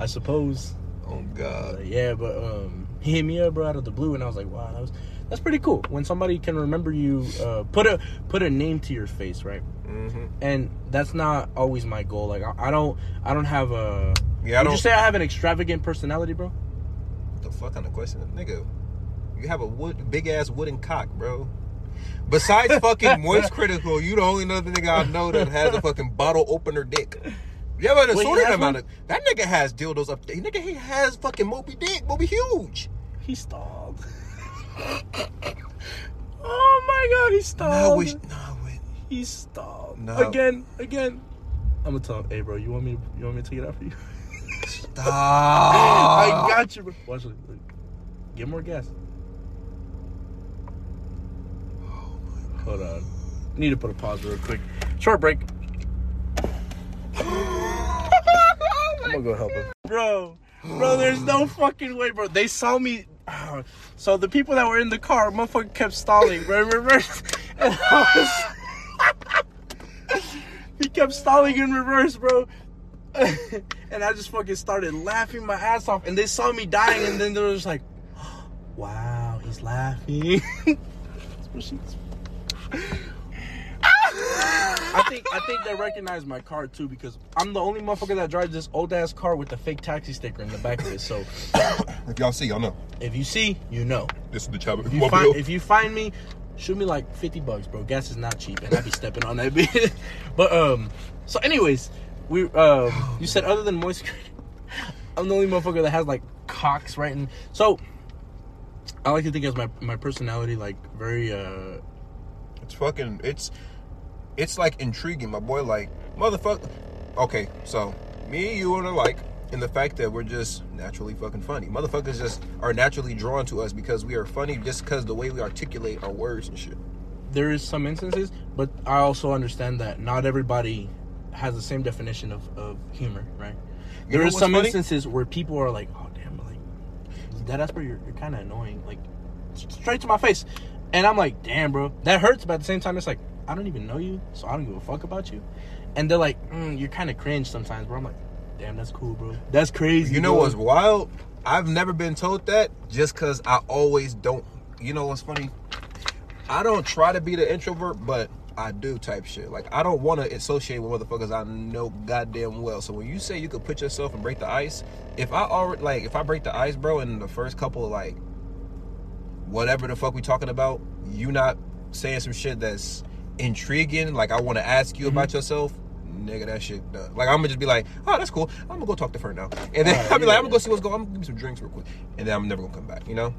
I suppose." oh god. yeah, but um, he hit me up bro out of the blue, and I was like, wow, that was that's pretty cool. When somebody can remember you, uh, put a put a name to your face, right? hmm And that's not always my goal. Like I, I don't I don't have a. Yeah, I don't. you say I have an extravagant personality, bro? What the fuck kind of question, nigga? You have a wood, big ass wooden cock, bro. Besides fucking Moistcr1tikal, you the only other nigga I know that has a fucking bottle opener dick. You ever Wait, he assorted amount of that nigga has dildos up there. Nigga, he has fucking Moby Dick, Moby huge. He stalled. Oh my god, he No, stalled. wish, no, wait. He stalled No. again, again. I'm gonna tell him, hey, bro, you want me? To, you want me to take it out for you? Stop. I got you, bro. Watch it. Look. Get more gas. oh Hold on. Need to put a pause real quick. Short break. I'm gonna go help him. Bro, bro, there's no fucking way, bro. They saw me. So the people that were in the car, motherfucker kept stalling, in Reverse. And I was- he kept stalling in reverse, bro. and I just fucking started laughing my ass off. And they saw me dying, and then they were just like, "Wow, he's laughing." That's what she- I think I think they recognize my car too because I'm the only motherfucker that drives this old ass car with the fake taxi sticker in the back of it. So If y'all see, y'all know. if you see, you know. This is the chopper. If you find if you find me, shoot me like fifty bucks, bro. Gas is not cheap, and I be stepping on that bitch. but um, so anyways, we um, you said other than moist, I'm the only motherfucker that has like cocks right and so. I like to think as my my personality like very uh It's fucking. It's. It's like intriguing, my boy. Like motherfucker. Okay, so me and you are alike in the fact that we're just naturally fucking funny. Motherfuckers just are naturally drawn to us because we are funny just because the way we articulate our words and shit. there is some instances, but I also understand that not everybody has the same definition of, of humor, right? You There is some funny? instances where people are like, "Oh damn, like that ass, bro, you're, you're kind of annoying." Like straight to my face, and I'm like, "Damn, bro, that hurts." But at the same time, it's like I don't even know you, so I don't give a fuck about you. And they're like, mm, "You're kind of cringe sometimes," bro. I'm like, "Damn, that's cool, bro. That's crazy." You know bro." what's wild? I've never been told that just because I always don't. You know what's funny? I don't try to be the introvert, but I do type shit. Like I don't want to associate with motherfuckers I know goddamn well. So when you say you could put yourself and break the ice, if I already like if I break the ice, bro, in the first couple of like whatever the fuck we talking about, you not saying some shit that's intriguing, like I want to ask you about mm-hmm. yourself. Nigga, that shit done. Like I'm gonna just be like, oh, that's cool. I'm gonna go talk to her now, and then I'll be yeah, like, I'm gonna go see what's going. on. I'm gonna give me some drinks real quick, and then I'm never gonna come back. You know?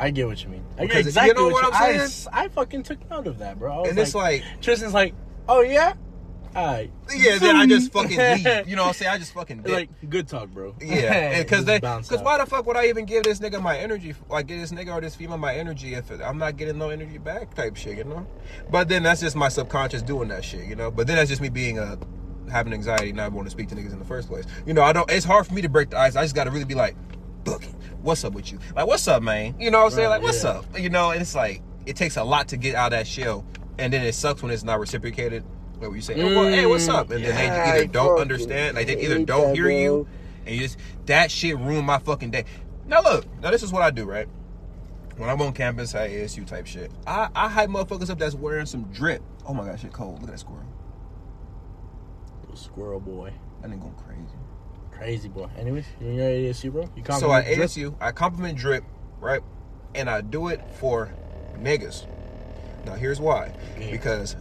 I get what you mean. I get Because you exactly know what you- I'm I saying? s- I, fucking took note of that, bro. I was And it's like, Tristan's like, "Oh yeah, alright." yeah, then I just fucking leave. You know what I'm saying? I just fucking dip. like good talk, bro. Yeah, because they, because why the fuck would I even give this nigga my energy? Like, give this nigga or this female my energy if I'm not getting no energy back, type shit, you know? But then that's just my subconscious doing that shit, you know? But then that's just me being a having anxiety, not wanting to speak to niggas in the first place. You know, I don't. It's hard for me to break the ice. I just got to really be like. What's up with you? Like, what's up, man? You know what I'm saying? Right, Like, what's yeah. up? You know, and it's like it takes a lot to get out of that shell, and then it sucks when it's not reciprocated. Where you say, oh, well, hey, what's mm. up? And then they either I don't fucking understand, like they either don't hear bro. you, and you just that shit ruined my fucking day. Now look, now this is what I do, right? When I'm on campus at ASU type shit, I, I hype motherfuckers up that's wearing some drip. Oh my god, shit cold. Look at that squirrel. Little squirrel boy, That nigga going crazy. crazy boy. Anyways, you in your ASU, bro? You So at compliment drip? ASU, I compliment drip, right? And I do it for niggas. Now here's why. Yeah. Because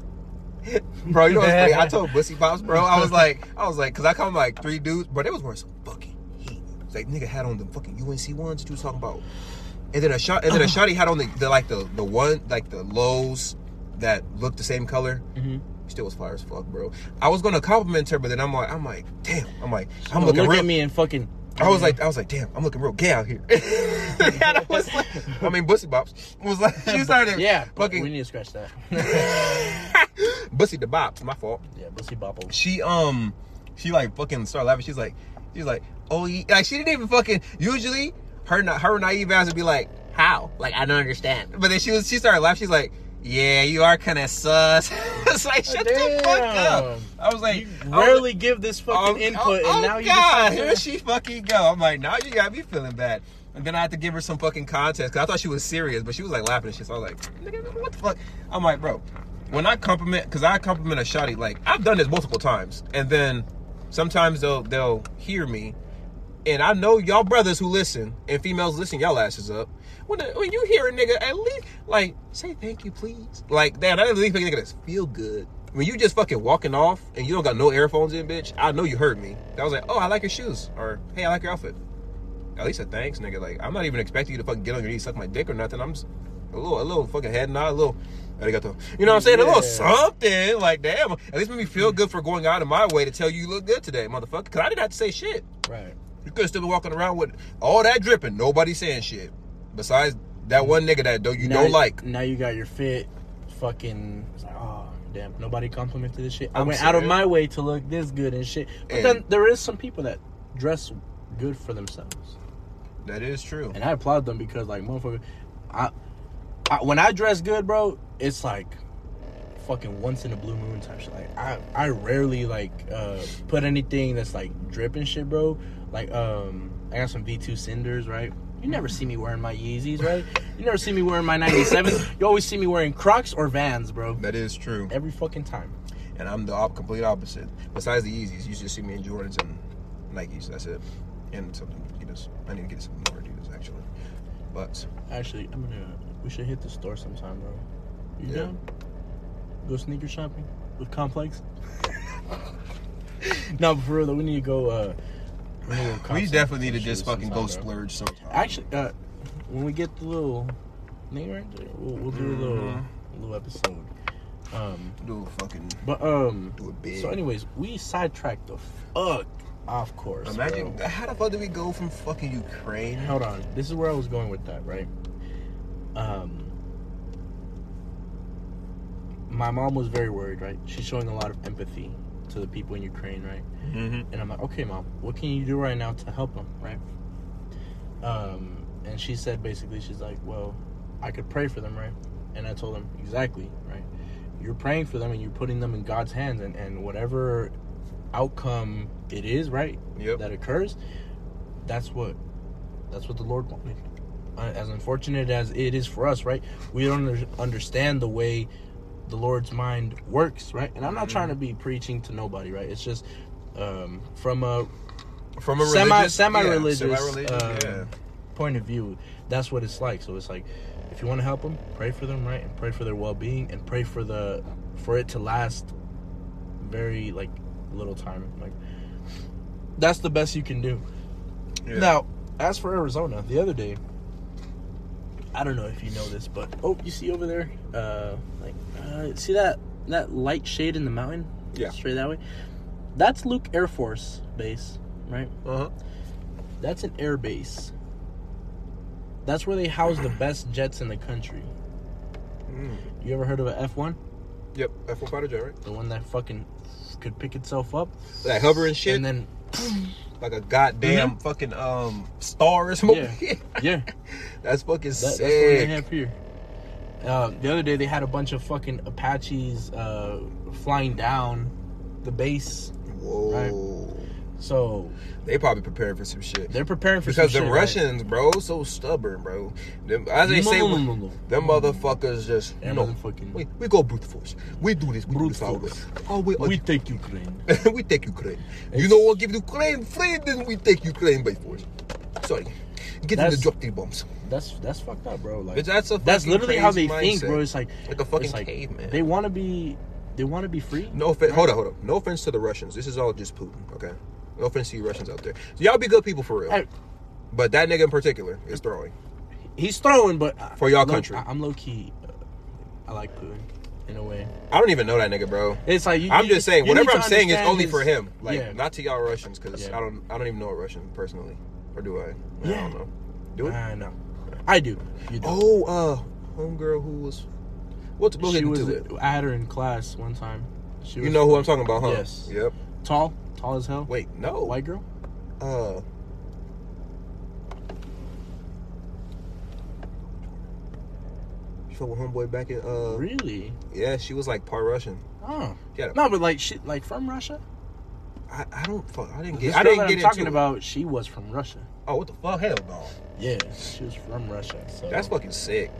bro, you know what's funny? I told Bussy Pops, bro, I was like, I was like, cause I come like three dudes, bro, they was wearing some fucking heat. It's like nigga had on the fucking UNC ones that you was talking about. And then a shot and then a shotty had on the, the like the the one like the lows that looked the same color. Mhm. Still was fire as fuck, bro. I was gonna compliment her, but then I'm like, I'm like, damn. I'm like, I'm looking look real at me and fucking. I was like, I was like, damn, I'm looking real gay out here. I was like, I mean, Bussy Bops was like, she started, yeah, fucking We need to scratch that. Bussy the Bops, my fault. yeah, Bussy Boppo. She um, she like fucking started laughing. She's like, she's like, oh, ye-" like she didn't even fucking. Usually, her na- her naive ass would be like, how? Like I don't understand. But then she was, she started laughing. She's like. Yeah, you are kind of sus. it's like shut the fuck up. I was like, You was rarely give this fucking Oh, input, oh, and oh, now you God, decide here she fucking go. I'm like, now you got me feeling bad. And then I had to give her some fucking context because I thought she was serious, but she was like laughing and shit. So I was like, what the fuck? I'm like, bro, when I compliment, because I compliment a shotty, like I've done this multiple times, and then sometimes they'll they'll hear me, and I know y'all brothers who listen and females listen, y'all asses up. When, when you hear a nigga, at least like say thank you, please. Like that, at least make a nigga feel good. When you just fucking walking off and you don't got no earphones in, bitch, I know you heard me. I was like, oh, I like your shoes, or hey, I like your outfit. At least a thanks, nigga. Like I'm not even expecting you to fucking get on your knees, suck my dick or nothing. I'm just a little, a little fucking head nod, a little. Arigato. You know what I'm saying? A little something. Like damn. At least make me feel good for going out of my way to tell you you look good today, motherfucker. Because I didn't have to say shit. Right. You could have still been walking around with all that dripping, nobody saying shit. Besides that one nigga that though you now, don't like. Now you got your fit, fucking. It's like, oh damn, nobody complimented this shit. I I'm went out of my way to look this good and shit. But And- then there is some people that dress good for themselves, That is true. and I applaud them because like motherfucker, I, I when I dress good, bro, it's like fucking once in a blue moon type shit. Like I, I rarely like uh put anything that's like dripping shit, bro. Like um, I got some V two cinders, right? You never see me wearing my Yeezys, right? You never see me wearing my 97s. You always see me wearing Crocs or Vans, bro. That is true. Every fucking time. And I'm the op- complete opposite. Besides the Yeezys, you just see me in Jordans and Nikes. That's it. And some Adidas. I need to get some more Adidas actually. But Actually, I'm gonna. We should hit the store sometime, bro. You Yeah. down? Go sneaker shopping with Complex. no, but for real though, we need to go. uh We, need to go we definitely need to just fucking go splurge sometime. Actually, uh, when we get the little thing right there, we'll, we'll do a little Mhm. little episode. Um, do a fucking but um, do it big. so anyways, we sidetracked the fuck off course. Imagine bro. how the fuck did we go from fucking Ukraine? Hold on, this is where I was going with that, right? Um, my mom was very worried, right? She's showing a lot of empathy to the people in Ukraine, right? Mm-hmm. And I'm like, okay, mom, what can you do right now to help them, right? Um, and she said basically, she's like, well, I could pray for them, right? And I told them exactly, right? You're praying for them and you're putting them in God's hands, and, and whatever outcome it is, right? Yep. That occurs, that's what that's what the Lord wanted. Uh, As unfortunate as it is for us, right? We don't understand the way the Lord's mind works, right? And I'm not trying to be preaching to nobody, right? It's just um, from a From a semi religious, semi religious semi-religious, um, yeah. point of view. That's what it's like. So it's like if you want to help them, pray for them, right? And pray for their well being, and pray for the for it to last very like little time. Like that's the best you can do. Yeah. Now, as for Arizona, the other day, I don't know if you know this, but oh, you see over there, uh, like, uh, see that that light shade in the mountain? Yeah. straight that way. That's Luke Air Force Base, right? Uh-huh. That's an air base. That's where they house the best jets in the country. Mm. You ever heard of a F one? Yep, F1 fighter jet, right? The one that fucking could pick itself up Like hovering shit, and then like a goddamn fucking um star or something. yeah, yeah. that's fucking That, that's what they sick. have here. Uh, the other day they had a bunch of fucking Apaches uh, flying down the base. Whoa. So They probably preparing for some shit. they're preparing for Because some the shit, right? Russians, bro, so stubborn, bro. Them, as they No, say, no, no, no, no. them motherfuckers just motherfucking- We, we go brute force. We do this. We Brute do this force. Our way. We take Ukraine. we take Ukraine. You know what? Give Ukraine free, then we take Ukraine by force. Sorry. Get them to drop the bombs. That's that's fucked up, bro. Like that's a that's literally how they crazy think, bro. It's like Like a fucking like caveman. They want to be, they want to be free. No offense. Hold on, hold on. No offense to the Russians. This is all just Putin, okay? No offense to you Russians out there. So y'all be good people for real. Hey, But that nigga in particular is throwing. he's throwing, but I- For y'all low- country. I, am low key. Uh, I like Putin in a way. I don't even know that nigga, bro. It's like you, I'm you- just saying, whatever I'm saying is only his- for him. Like, yeah. not to y'all Russians, because Yeah. I don't, I don't even know a Russian personally, or do I? I Yeah. don't know. Do it? I know. I do. You do. oh, uh, homegirl who was. What's we'll she was. it. I had her in class one time. She You know who I'm talking about, huh? Yes. Yep. tall, tall as hell. Wait, no. white girl. Uh. With homeboy back in. Uh. Really? Yeah, she was like part Russian. Oh. Yeah. No, but like she, like from Russia. I, I don't fuck. I didn't get. I didn't get I'm talking it. about. She was from Russia. Oh, what the fuck? Hell no. Yeah, she was from Russia. So That's fucking sick.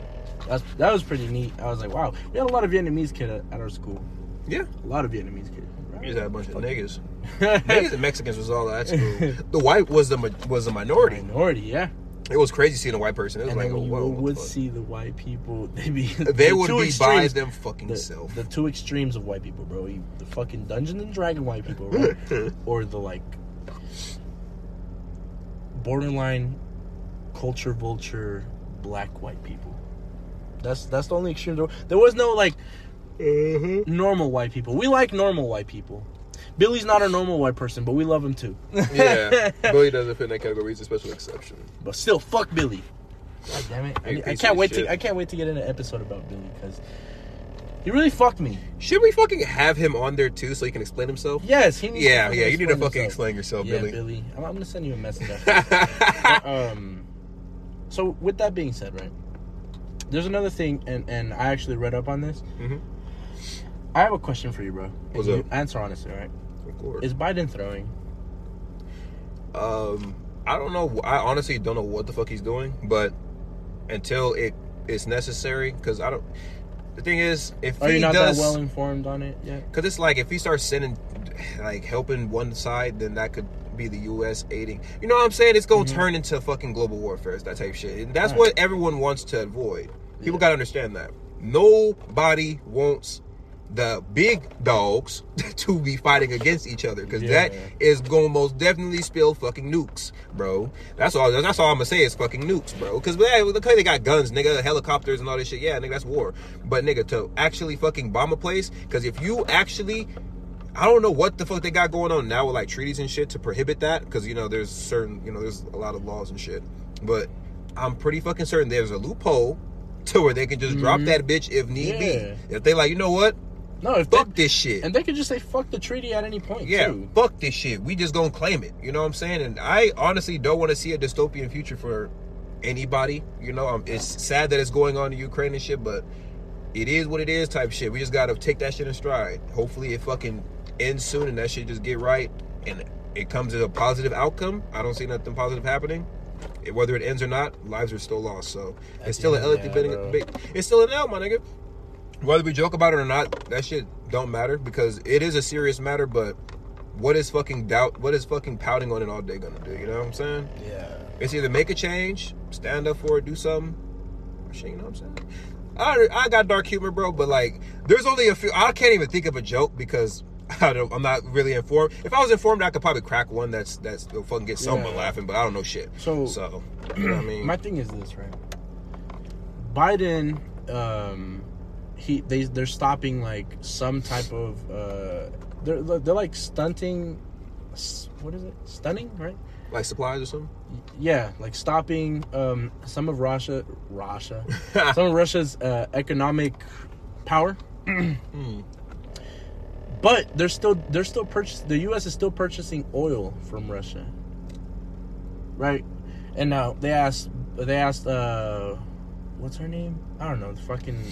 That's that was pretty neat. I was like, wow, we had a lot of Vietnamese kid at, at our school. Yeah. A lot of Vietnamese kids. We just had a bunch of niggas. niggas. And Mexicans was all that school. The white was the was the minority. Minority, yeah. It was crazy seeing a white person. It was And like, oh, you whoa, would the see the white people, they be They the would be by them fucking the, self. the two extremes of white people, bro. You, the fucking Dungeons and Dragon white people, right? or the like borderline culture vulture black white people. That's that's the only extreme. There was no like Uh-huh. normal white people. We like normal white people. Billy's not a normal white person, but we love him too. yeah, Billy doesn't fit in that category. He's a special exception. But still, fuck Billy. God damn it! I, I can't wait shit. to I can't wait to get in an episode about Billy because he really fucked me. Should we fucking have him on there too, so he can explain himself? Yes, he needs. Yeah, fucking yeah. You need to fucking himself. explain yourself, Yeah, Billy. Billy. I'm, I'm gonna send you a message. After. um, so with that being said, right, there's another thing, and and I actually read up on this. Mhm. I have a question for you, bro. What's you up? Answer honestly, right? Of course. Is Biden throwing? Um, I don't know. I honestly don't know what the fuck he's doing, but until it is necessary, because I don't. The thing is, if Are he not does, that well informed on it yet? because it's like if he starts sending, like helping one side, then that could be the U.S. aiding. You know what I'm saying? It's gonna Mhm. turn into fucking global warfare, that type of shit, and that's Right. what everyone wants to avoid. People Yeah. gotta understand that nobody wants the big dogs to be fighting against each other because that Yeah. is gonna most definitely spill fucking nukes, bro. That's all. That's all I'm gonna say is fucking nukes, bro. Because yeah, look how they got guns, nigga, helicopters and all this shit. Yeah, nigga, that's war. But nigga, to actually fucking bomb a place, because if you actually I don't know what the fuck they got going on now with like treaties and shit to prohibit that because you know there's certain you know there's a lot of laws and shit, but I'm pretty fucking certain there's a loophole to where they can just drop Mhm. that bitch if need Yeah. be. If they like, you know what, No, if Fuck they, this shit. and they could just say fuck the treaty at any point. yeah, too. fuck this shit. We just gonna claim it. You know what I'm saying? And I honestly don't want to see a dystopian future for anybody. You know, um, it's sad that it's going on in Ukraine and shit, but it is what it is type shit. We just gotta take that shit in stride. Hopefully it fucking ends soon and that shit just get right and it comes to a positive outcome. I don't see nothing positive happening. It- Whether it ends or not, lives are still lost. So At it's still an L. yeah, big- bro. big- It's still an L, my nigga. Whether we joke about it or not, that shit don't matter because it is a serious matter. But what is fucking doubt? What is fucking pouting on it all day gonna do? You know what I'm saying? Yeah. It's either make a change, stand up for it, do something. Shit, you know what I'm saying? I I got dark humor, bro, but like, there's only a few. I can't even think of a joke because I don't. I'm not really informed. If I was informed, I could probably crack one that's that's will fucking get someone Yeah. laughing, but I don't know shit. So- so you know what I mean? My thing is this, right? Biden, um, he they they're stopping like some type of uh, they're they're like stunting. What is it? Stunning, right? like supplies or something. Yeah, like stopping um, some of Russia, Russia, some of Russia's uh, economic power. Hmm. But they're still they're still purchasing. The U.S. is still purchasing oil from Russia, right? And now they asked they asked uh, what's her name? I don't know. The fucking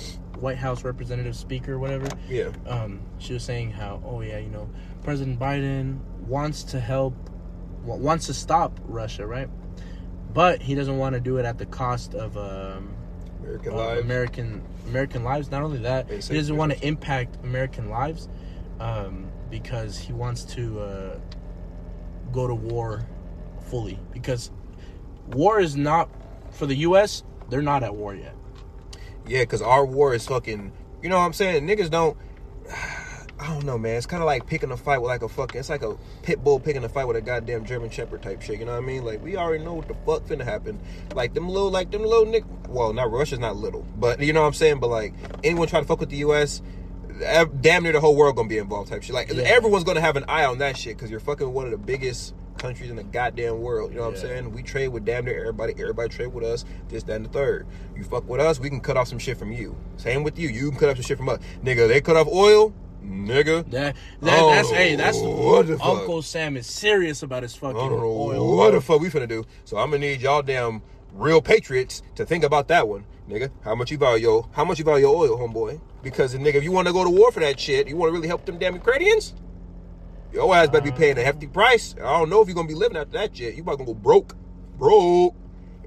White House representative speaker, whatever. Yeah. Um, she was saying how oh yeah, you know, President Biden wants to help, wants to stop Russia, right? But he doesn't want to do it at the cost of um, American of lives. American American lives. Not only that, And he doesn't want to impact American lives um, because he wants to uh, go to war fully. Because war is not for the U.S. They're not at war yet. Yeah, because our war is fucking. You know what I'm saying? Niggas don't. I don't know, man. It's kind of like picking a fight with like a fucking. It's like a pit bull picking a fight with a goddamn German Shepherd type shit. You know what I mean? Like we already know what the fuck finna happen. Like them little, like them little nick. Well, not Russia's not little, but you know what I'm saying. But like anyone try to fuck with the U.S. Damn near the whole world gonna be involved type shit. Like Yeah. everyone's gonna have an eye on that shit because you're fucking one of the biggest countries in the goddamn world. You know what I'm saying? We trade with damn near everybody. Everybody trade with us. This, that, and the third. You fuck with us, we can cut off some shit from you. Same with you. You can cut off some shit from us. Nigga, they cut off oil. Nigga. That, that Oh, that's hey, that's what the fuck? Uncle Sam is serious about his fucking I don't know oil. what the fuck we finna do. So I'm gonna need y'all damn real patriots to think about that one, nigga. How much you value your how much you value your oil, homeboy? Because nigga, if you want to go to war for that shit, you want to really help them damn Ukrainians. Your ass better be paying a hefty price. I don't know if you're gonna be living after that shit. You about gonna go broke, broke.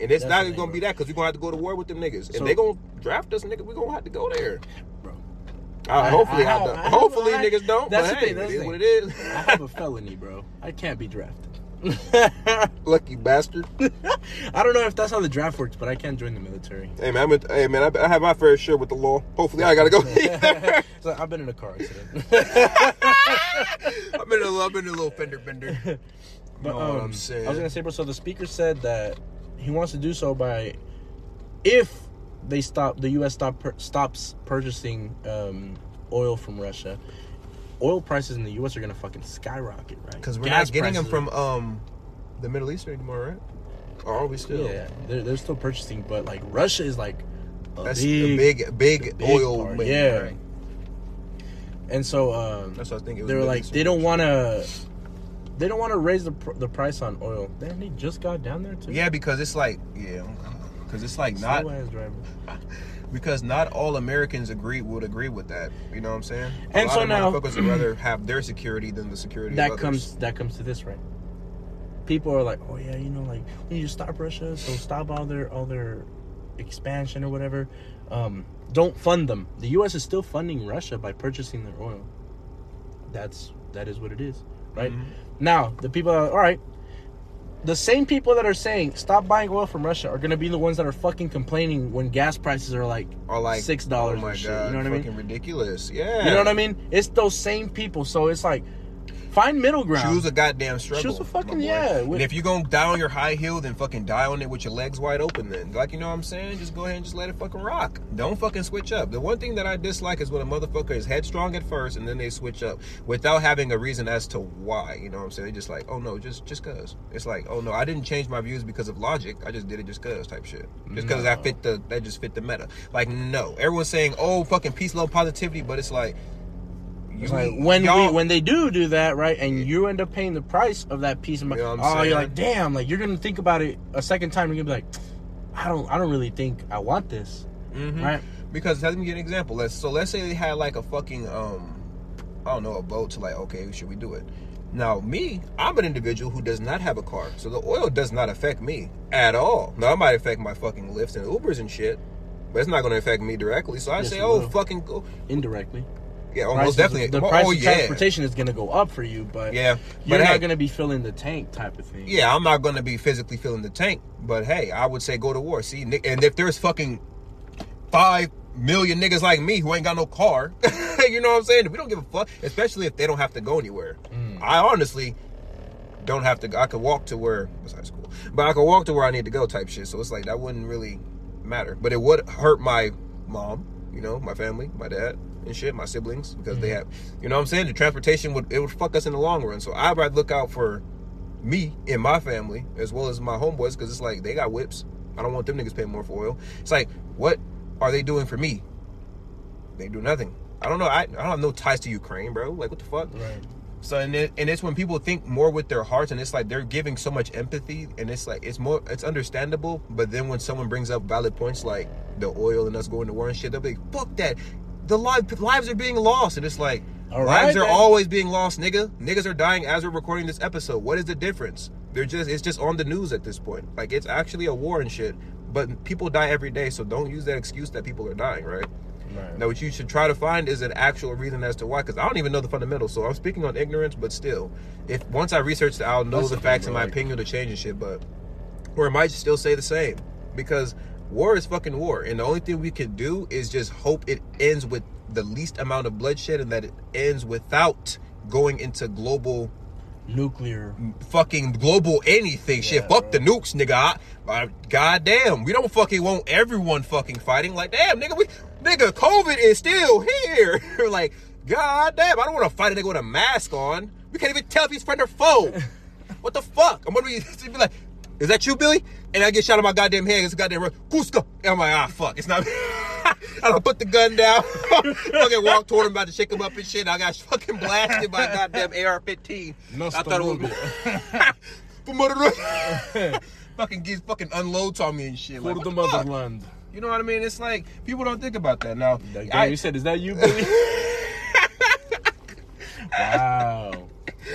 And it's not Definitely, even gonna be that because we're gonna have to go to war with them niggas. So- and they gonna draft us, nigga. we gonna have to go there. Bro. Uh, I- hopefully, I I. I hopefully niggas don't. that's but the hey, thing, that's it the is what it is. I have a felony, bro. I can't be drafted. Lucky bastard. I don't know if that's how the draft works, but I can't join the military. Hey man, I'm in, hey man, I, I have my fair share with the law. Hopefully, I gotta go. so I've been in a car accident. In a, I'm in a little fender bender. But what um, I'm saying? I was gonna say, bro. So the speaker said that he wants to do so by if they stop, the U.S. stop stops purchasing um, oil from Russia. Oil prices in the U.S. are gonna fucking skyrocket, right? Because we're Gas not getting them from um the Middle East anymore, right? Or are we still? yeah, they're, they're still purchasing, but like Russia is like a That's big, big, big, big oil. part, yeah. right? and so um, That's what I think. It was they were like they don't want to. They don't want to raise the pr- the price on oil. Then they just got down there too. Yeah, because it's like yeah, because it's like not Slow ass driver. because not all Americans agree would agree with that. You know what I'm saying? A And so now- motherfuckers would rather have their security than the security. that comes that comes to this right people are like oh yeah you know like we need to stop russia so stop all their all their expansion or whatever um don't fund them the us is still funding russia by purchasing their oil that's that is what it is right Mhm. now the people are all right the same people that are saying stop buying oil from Russia are going to be the ones that are fucking complaining when gas prices are like Or like six dollars Oh my and shit. god, you know what I mean? fucking ridiculous. Yeah, You know what I mean? It's those same people. So it's like find middle ground. Choose a goddamn struggle. Choose a fucking- yeah, And if you're gonna die on your high heel, then fucking die on it with your legs wide open. Then, like you know what I'm saying, just go ahead and just let it fucking rock. Don't fucking switch up. The one thing that I dislike is when a motherfucker is headstrong at first and then they switch up without having a reason as to why. You know what I'm saying? They just like, oh no, just just cause. It's like, oh no, I didn't change my views because of logic. I just did it just cause type shit. Just because No. that fit the that just fit the meta. Like no, everyone's saying, oh fucking peace, love, positivity, but it's like It's like when we when they do do that, right, and you end up paying the price of that piece of money. You know oh, I'm you're like, damn, like you're gonna think about it a second time. You're gonna be like, I don't, I don't really think I want this, Mhm. right? Because let me give an example. Let's so let's say they had like a fucking um I don't know, a boat to like, okay, should we do it? Now, me, I'm an individual who does not have a car. So the oil does not affect me at all. Now it might affect my fucking lifts and Ubers and shit. But it's not gonna affect me directly. So I Yes, say, oh will. fucking go Indirectly, Yeah, almost is- definitely. The oh, price oh, of yeah. transportation is gonna go up for you, but Yeah. you're But not hey, gonna be filling the tank type of thing. Yeah, I'm not gonna be physically filling the tank, but hey, I would say go to war. See, and if there's fucking five million niggas like me who ain't got no car, you know what I'm saying? We don't give a fuck, especially if they don't have to go anywhere. Mm. I honestly don't have to. I could walk to where besides school, but I could walk to where I need to go, type shit. So it's like that wouldn't really matter, but it would hurt my mom, you know, my family, my dad. And shit, my siblings, because they mm-hmm. have, you know what I'm saying? The transportation would, it would fuck us in the long run. So I'd rather look out for me and my family as well as my homeboys because it's like they got whips. I don't want them niggas paying more for oil. It's like, what are they doing for me? They do nothing. I don't know. I, I don't have no ties to Ukraine, bro. Like, what the fuck? Right. So and it, and it's when people think more with their hearts, and it's like they're giving so much empathy, and it's like it's more it's understandable. But then when someone brings up valid points like the oil and us going to war and shit, they'll be like, "Fuck that." The live, lives are being lost, and it's like All lives right, are always being lost, nigga. Niggas are dying as we're recording this episode. What is the difference? They're just it's just on the news at this point. Like it's actually a war and shit. But people die every day, so don't use that excuse that people are dying, right? Right. Now, what you should try to find is an actual reason as to why, because I don't even know the fundamentals. So I'm speaking on ignorance, but still, if once I research it, I'll know That's the facts and my like- opinion to change and shit. But or it might still say the same because war is fucking war, and the only thing we can do is just hope it ends with the least amount of bloodshed and that it ends without going into global Nuclear. fucking global anything shit. Yeah, Fuck the nukes, nigga. I, I, God damn, we don't fucking want everyone fucking fighting. Like, damn, nigga, we, nigga, COVID is still here. like, god damn, I don't want to fight a nigga with a mask on. We can't even tell if he's friend or foe. what the fuck? I'm gonna be, be like, is that you, Billy? And I get shot in my goddamn head. It's a goddamn Cusco. And I'm like, ah, fuck, it's not. I don't put the gun down. fucking walk toward him, about to shake him up and shit. I got fucking blasted by a goddamn AR-15. No I thought it was. Fucking gives fucking unloads on me and shit. For Like, the what the motherland. You know what I mean? It's like people don't think about that now. Like, I- you said, is that you, Billy? wow.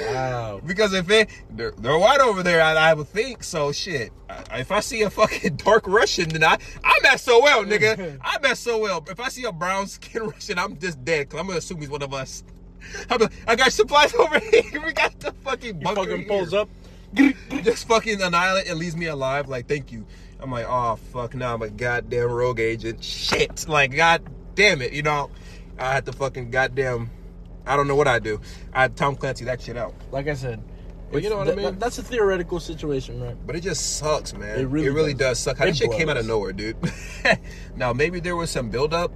Wow. because if it they're, they're white over there, I, I would think so. Shit, I, if I see a fucking dark Russian, then I I mess so well, nigga. I mess so well. If I see a brown skin Russian, I'm just dead. Cause I'm gonna assume he's one of us. Like, I got supplies over here. We got the fucking He bunker fucking here. pulls up. just fucking annihilate and leaves me alive. Like, thank you. I'm like, oh fuck, now I'm a goddamn rogue agent. Shit, like, god damn it, you know. I had to fucking goddamn. I don't know what I do. I had Tom Clancy that shit out. Like I said. But you know what I th- mean? that's a theoretical situation, right? But it just sucks, man. It really does. does. suck. How It this shit came out of nowhere, dude. now maybe there was some buildup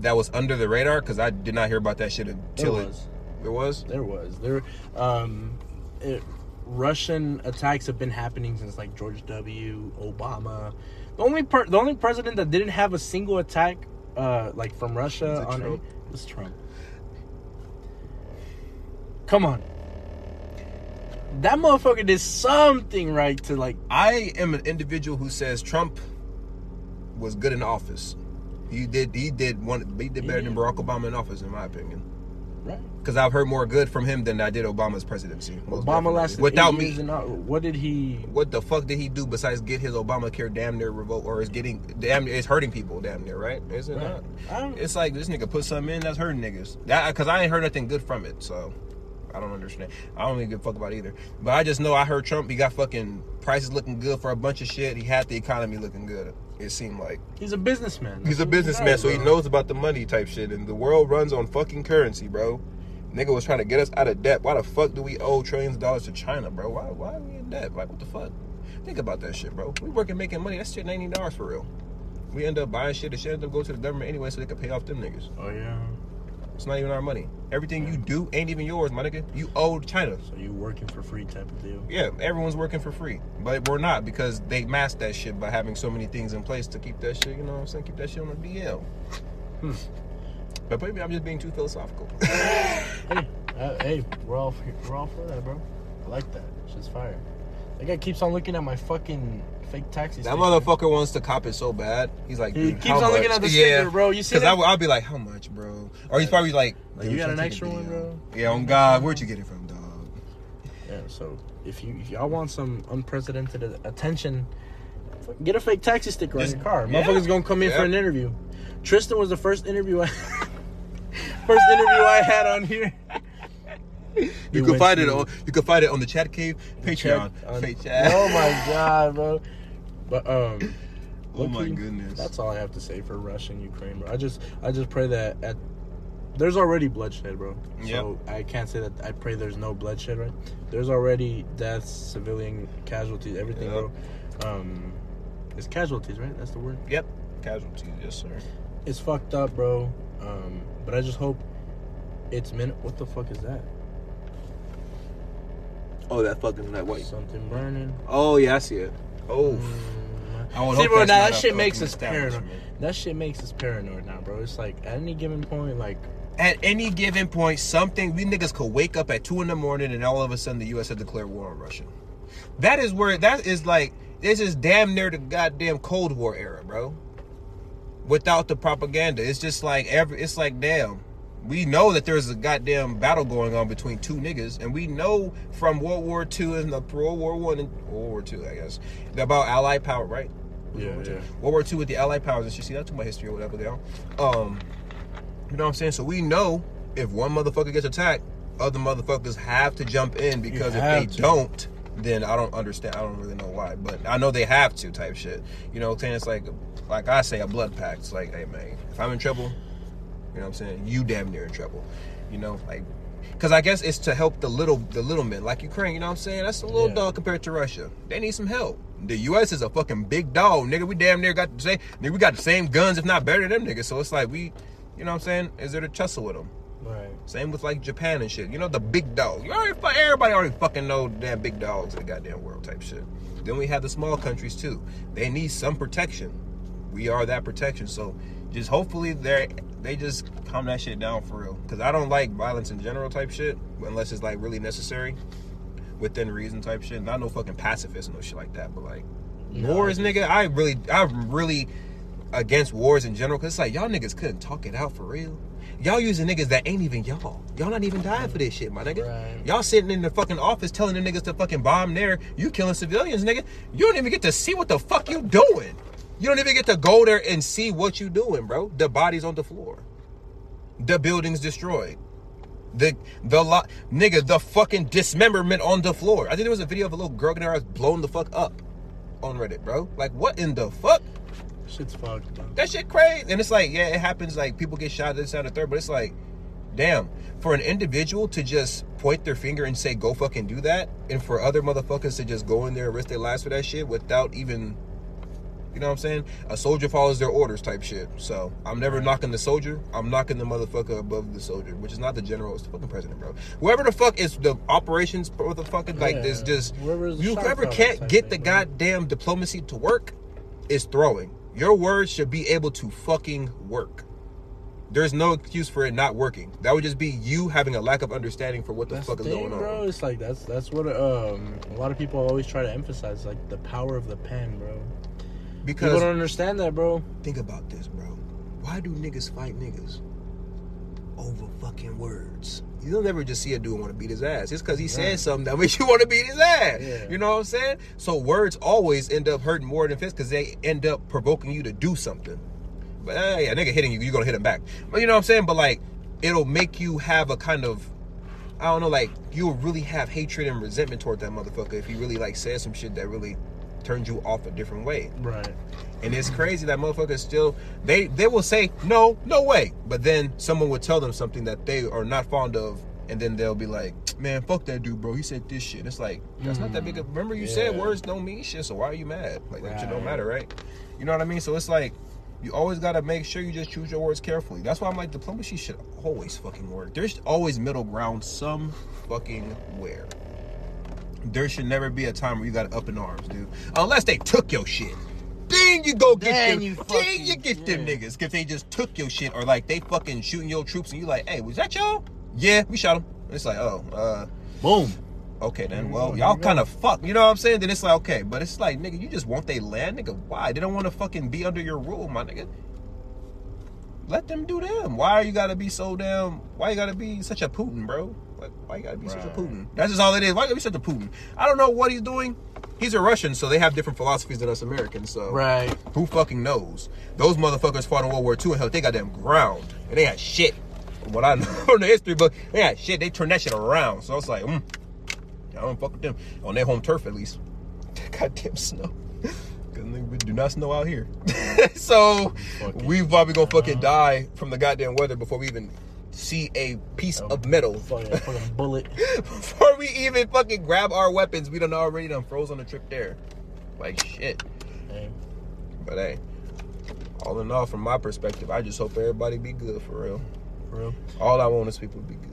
that was under the radar because I did not hear about that shit until There it. was. There was. There was. There um it, Russian attacks have been happening since like George W. Obama. The only per, the only president that didn't have a single attack uh like from Russia on Trump? any was Trump. Come on. That motherfucker did something right to like I am an individual who says Trump was good in office. He did. He did one. He did better than Barack Obama in office, in my opinion. Right. Because I've heard more good from him than I did Obama's presidency. Obama lasted without me. not- what did he What the fuck did he do besides get his Obamacare damn near revoked, or is getting damn near, it's hurting people damn near, right? Is it not? I don't, It's like this nigga put something in that's hurting niggas. That because I ain't heard nothing good from it, so I don't understand. I don't even give a fuck about either. But I just know I heard Trump. He got fucking prices looking good for a bunch of shit. He had the economy looking good. It seemed like he's a businessman. he's a he businessman, so he knows about the money type shit. And the world runs on fucking currency, bro. Nigga was trying to get us out of debt. Why the fuck do we owe trillions of dollars to China, bro? Why why are we in debt? Like what the fuck? Think about that shit, bro. We working making money. That shit ninety dollars for real. We end up buying shit. The shit end up go to the government anyway, so they can pay off them niggas. Oh yeah. It's not even our money. Everything you do ain't even yours, my nigga. You owe China. So you working for free type of deal. Yeah, everyone's working for free. But we're not because they mask that shit by having so many things in place to keep that shit, you know what I'm saying? Keep that shit on the DL. But maybe I'm just being too philosophical. hey, uh, hey, we're all we're all for that, bro. I like that. Shit's fire. That guy keeps on looking at my fucking fake taxi. That sticker. motherfucker wants to cop it so bad. He's like, He dude, keeps on looking at the yeah. sticker, bro. You see Because? I'll be like, how much, bro? Or he's probably like, Like, you got an extra one, bro? Yeah, on God, where'd you get it from, dog? Yeah. So if you if y'all want some unprecedented attention, get a fake taxi sticker Just- on your car. yeah. Motherfuckers gonna come in for an interview. Tristan was the first interview I first interview I had on here. You He can find it on you can find it on the chat cave Patreon. Check on- chat. Oh my god, bro. But um Oh my goodness. That's all I have to say for Russia and Ukraine, bro. I just I just pray that at there's already bloodshed, bro. So I can't say that I pray there's no bloodshed, right? There's already deaths, civilian casualties, everything, Yep. bro. Um it's casualties, right? That's the word. Yep. Casualties, yes, sir. It's fucked up, bro. Um but I just hope it's min what the fuck is that? Oh, that fucking that white. Something burning. Oh yeah, I see it. Oh. Mm. I would See, hope bro, that's now not that shit makes us paranoid. That shit makes us paranoid now, bro. It's like at any given point, like At any given point, something we niggas could wake up at two in the morning and all of a sudden the U.S. had declared war on Russia. That is where that is like this is damn near the goddamn Cold War era, bro. Without the propaganda, it's just like every. It's like damn. We know that there's a goddamn battle going on between two niggas, and we know from World War II and the World War One and World War Two, I guess, about Allied power, right? Yeah, World War II. yeah. World War II with the Allied powers and shit. See, that's my history or whatever they are. Um, you know what I'm saying? So we know if one motherfucker gets attacked, other motherfuckers have to jump in because if they to. don't, then I don't understand. I don't really know why, but I know they have to type shit. You know what I'm saying? It's like, like I say, a blood pact. It's like, hey man, if I'm in trouble, you know what I'm saying? You damn near in trouble. You know, like, because I guess it's to help the little, the little men, like Ukraine. You know what I'm saying? That's a little Yeah. dog compared to Russia. They need some help. The U.S. is a fucking big dog, nigga. We damn near got the same. Nigga, we got the same guns, if not better than them niggas. So it's like we, you know what I'm saying? Is there to tussle with them? right. Same with like Japan and shit. You know the big dogs. You already, everybody already fucking know damn big dogs in the goddamn world type shit. Then we have the small countries too. They need some protection. We are that protection. So just hopefully they they just calm that shit down for real. Cause I don't like violence in general type shit unless it's like really necessary, within reason type shit. Not no fucking pacifist no shit like that. But like wars, nigga. I really, I'm really against wars in general. Cause it's like y'all niggas couldn't talk it out for real. Y'all using niggas that ain't even y'all. Y'all not even dying for this shit, my nigga. Right. Y'all sitting in the fucking office telling the niggas to fucking bomb there. You killing civilians, nigga. You don't even get to see what the fuck you doing. You don't even get to go there and see what you doing, bro. The bodies on the floor. The buildings destroyed. The the lot nigga, the fucking dismemberment on the floor. I think there was a video of a little girl getting her ass blown the fuck up on Reddit, bro. Like what in the fuck? Shit's fucked, bro. That shit crazy. And it's like, yeah, it happens. Like people get shot this, and the third. But it's like, damn, for an individual to just point their finger and say, "Go fucking do that," and for other motherfuckers to just go in there and risk their lives for that shit without even, you know what I'm saying? A soldier follows their orders, type shit. So I'm never knocking the soldier. I'm knocking the motherfucker above the soldier, which is not the general. It's the fucking president, bro. Whoever the fuck is the operations motherfucker, like Yeah, this, just you whoever can't get the bro. goddamn diplomacy to work is throwing. Your words should be able to fucking work. There's no excuse for it not working. That would just be you having a lack of understanding for what the That's fuck the is thing, going bro. on. It's like that's that's what um a lot of people always try to emphasize, like the power of the pen, bro. People Because don't understand that, bro. think about this, bro. Why do niggas fight niggas? Over fucking words. You don't ever just see a dude want to beat his ass. It's because he said something that makes you want to beat his ass. Yeah. You know what I'm saying? So words always end up hurting more than fists because they end up provoking you to do something. But uh, yeah, nigga hitting you, you're gonna hit him back. But you know what I'm saying? But like, it'll make you have a kind of, I don't know, like you'll really have hatred and resentment toward that motherfucker if he really like says some shit that really turns you off a different way. Right. And it's crazy that motherfuckers still they they will say no, no way. But then someone would tell them something that they are not fond of, and then they'll be like, "Man, fuck that dude, bro. He said this shit." It's like that's not that big. of hmm. Remember, you said words don't mean shit. So why are you mad? Like that shit don't matter, right? You know what I mean? So it's like you always gotta make sure you just choose your words carefully. That's why I'm like diplomacy should always fucking work. There's always middle ground some fucking where. There should never be a time where you got up in arms, dude. Unless they took your shit. then you go get Then them. you then you get them niggas if they just took your shit or like they fucking shooting your troops and you like, hey, was that y'all? Yeah, we shot them. It's like, oh, uh, Boom. okay then. Mm, Well, y'all kind of fuck. You know what I'm saying? Then it's like, okay, but it's like, nigga, you just want they land, nigga. Why? They don't want to fucking be under your rule, my nigga. Let them do them. Why are you gotta be so damn? Why you gotta be such a Putin, bro? Like, why you gotta be such a Putin? That's just all it is. Why you gotta be such a Putin? I don't know what he's doing. He's a Russian, so they have different philosophies than us Americans. So Right. who fucking knows? Those motherfuckers fought in World War II and hell, they got them ground. And they had shit. From what I know from the history book, they had shit. They turned that shit around. So it's like, mm, I don't fuck with them. On their home turf, at least. Goddamn snow. We do not snow out here. so we probably gonna fucking die from the goddamn weather before we even see a piece of metal. Fucking, fucking bullet. before we even fucking grab our weapons, we done already done froze on the trip there. Like shit. Hey, But hey, all in all, from my perspective, I just hope everybody be good for real. for real. All I want is people to be good.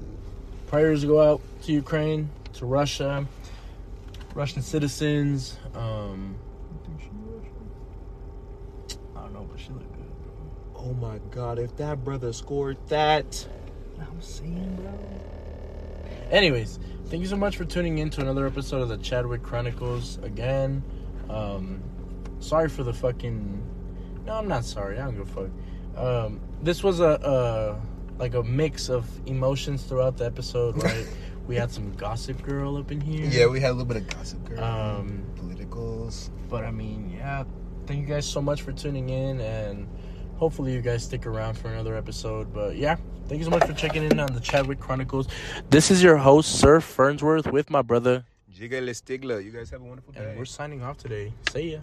Prayers go out to Ukraine, to Russia, Russian citizens. Um, I don't know, but she looked good. Oh my god, if that brother scored that. I'm saying, bro. Anyways, thank you so much for tuning in to another episode of the Chadwick Chronicles. Again, um, sorry for the fucking. No, I'm not sorry. I don't give a fuck. Um, this was a, a like a mix of emotions throughout the episode, right? we had some Gossip Girl up in here. Yeah, we had a little bit of gossip, girl. Um, Politicals. but I mean, yeah, thank you guys so much for tuning in, and hopefully you guys stick around for another episode. But yeah, thank you so much for checking in on the Chadwick Chronicles. This is your host, Sir Fernsworth, with my brother, Jigga Stigla. You guys have a wonderful day. and we're signing off today. See ya.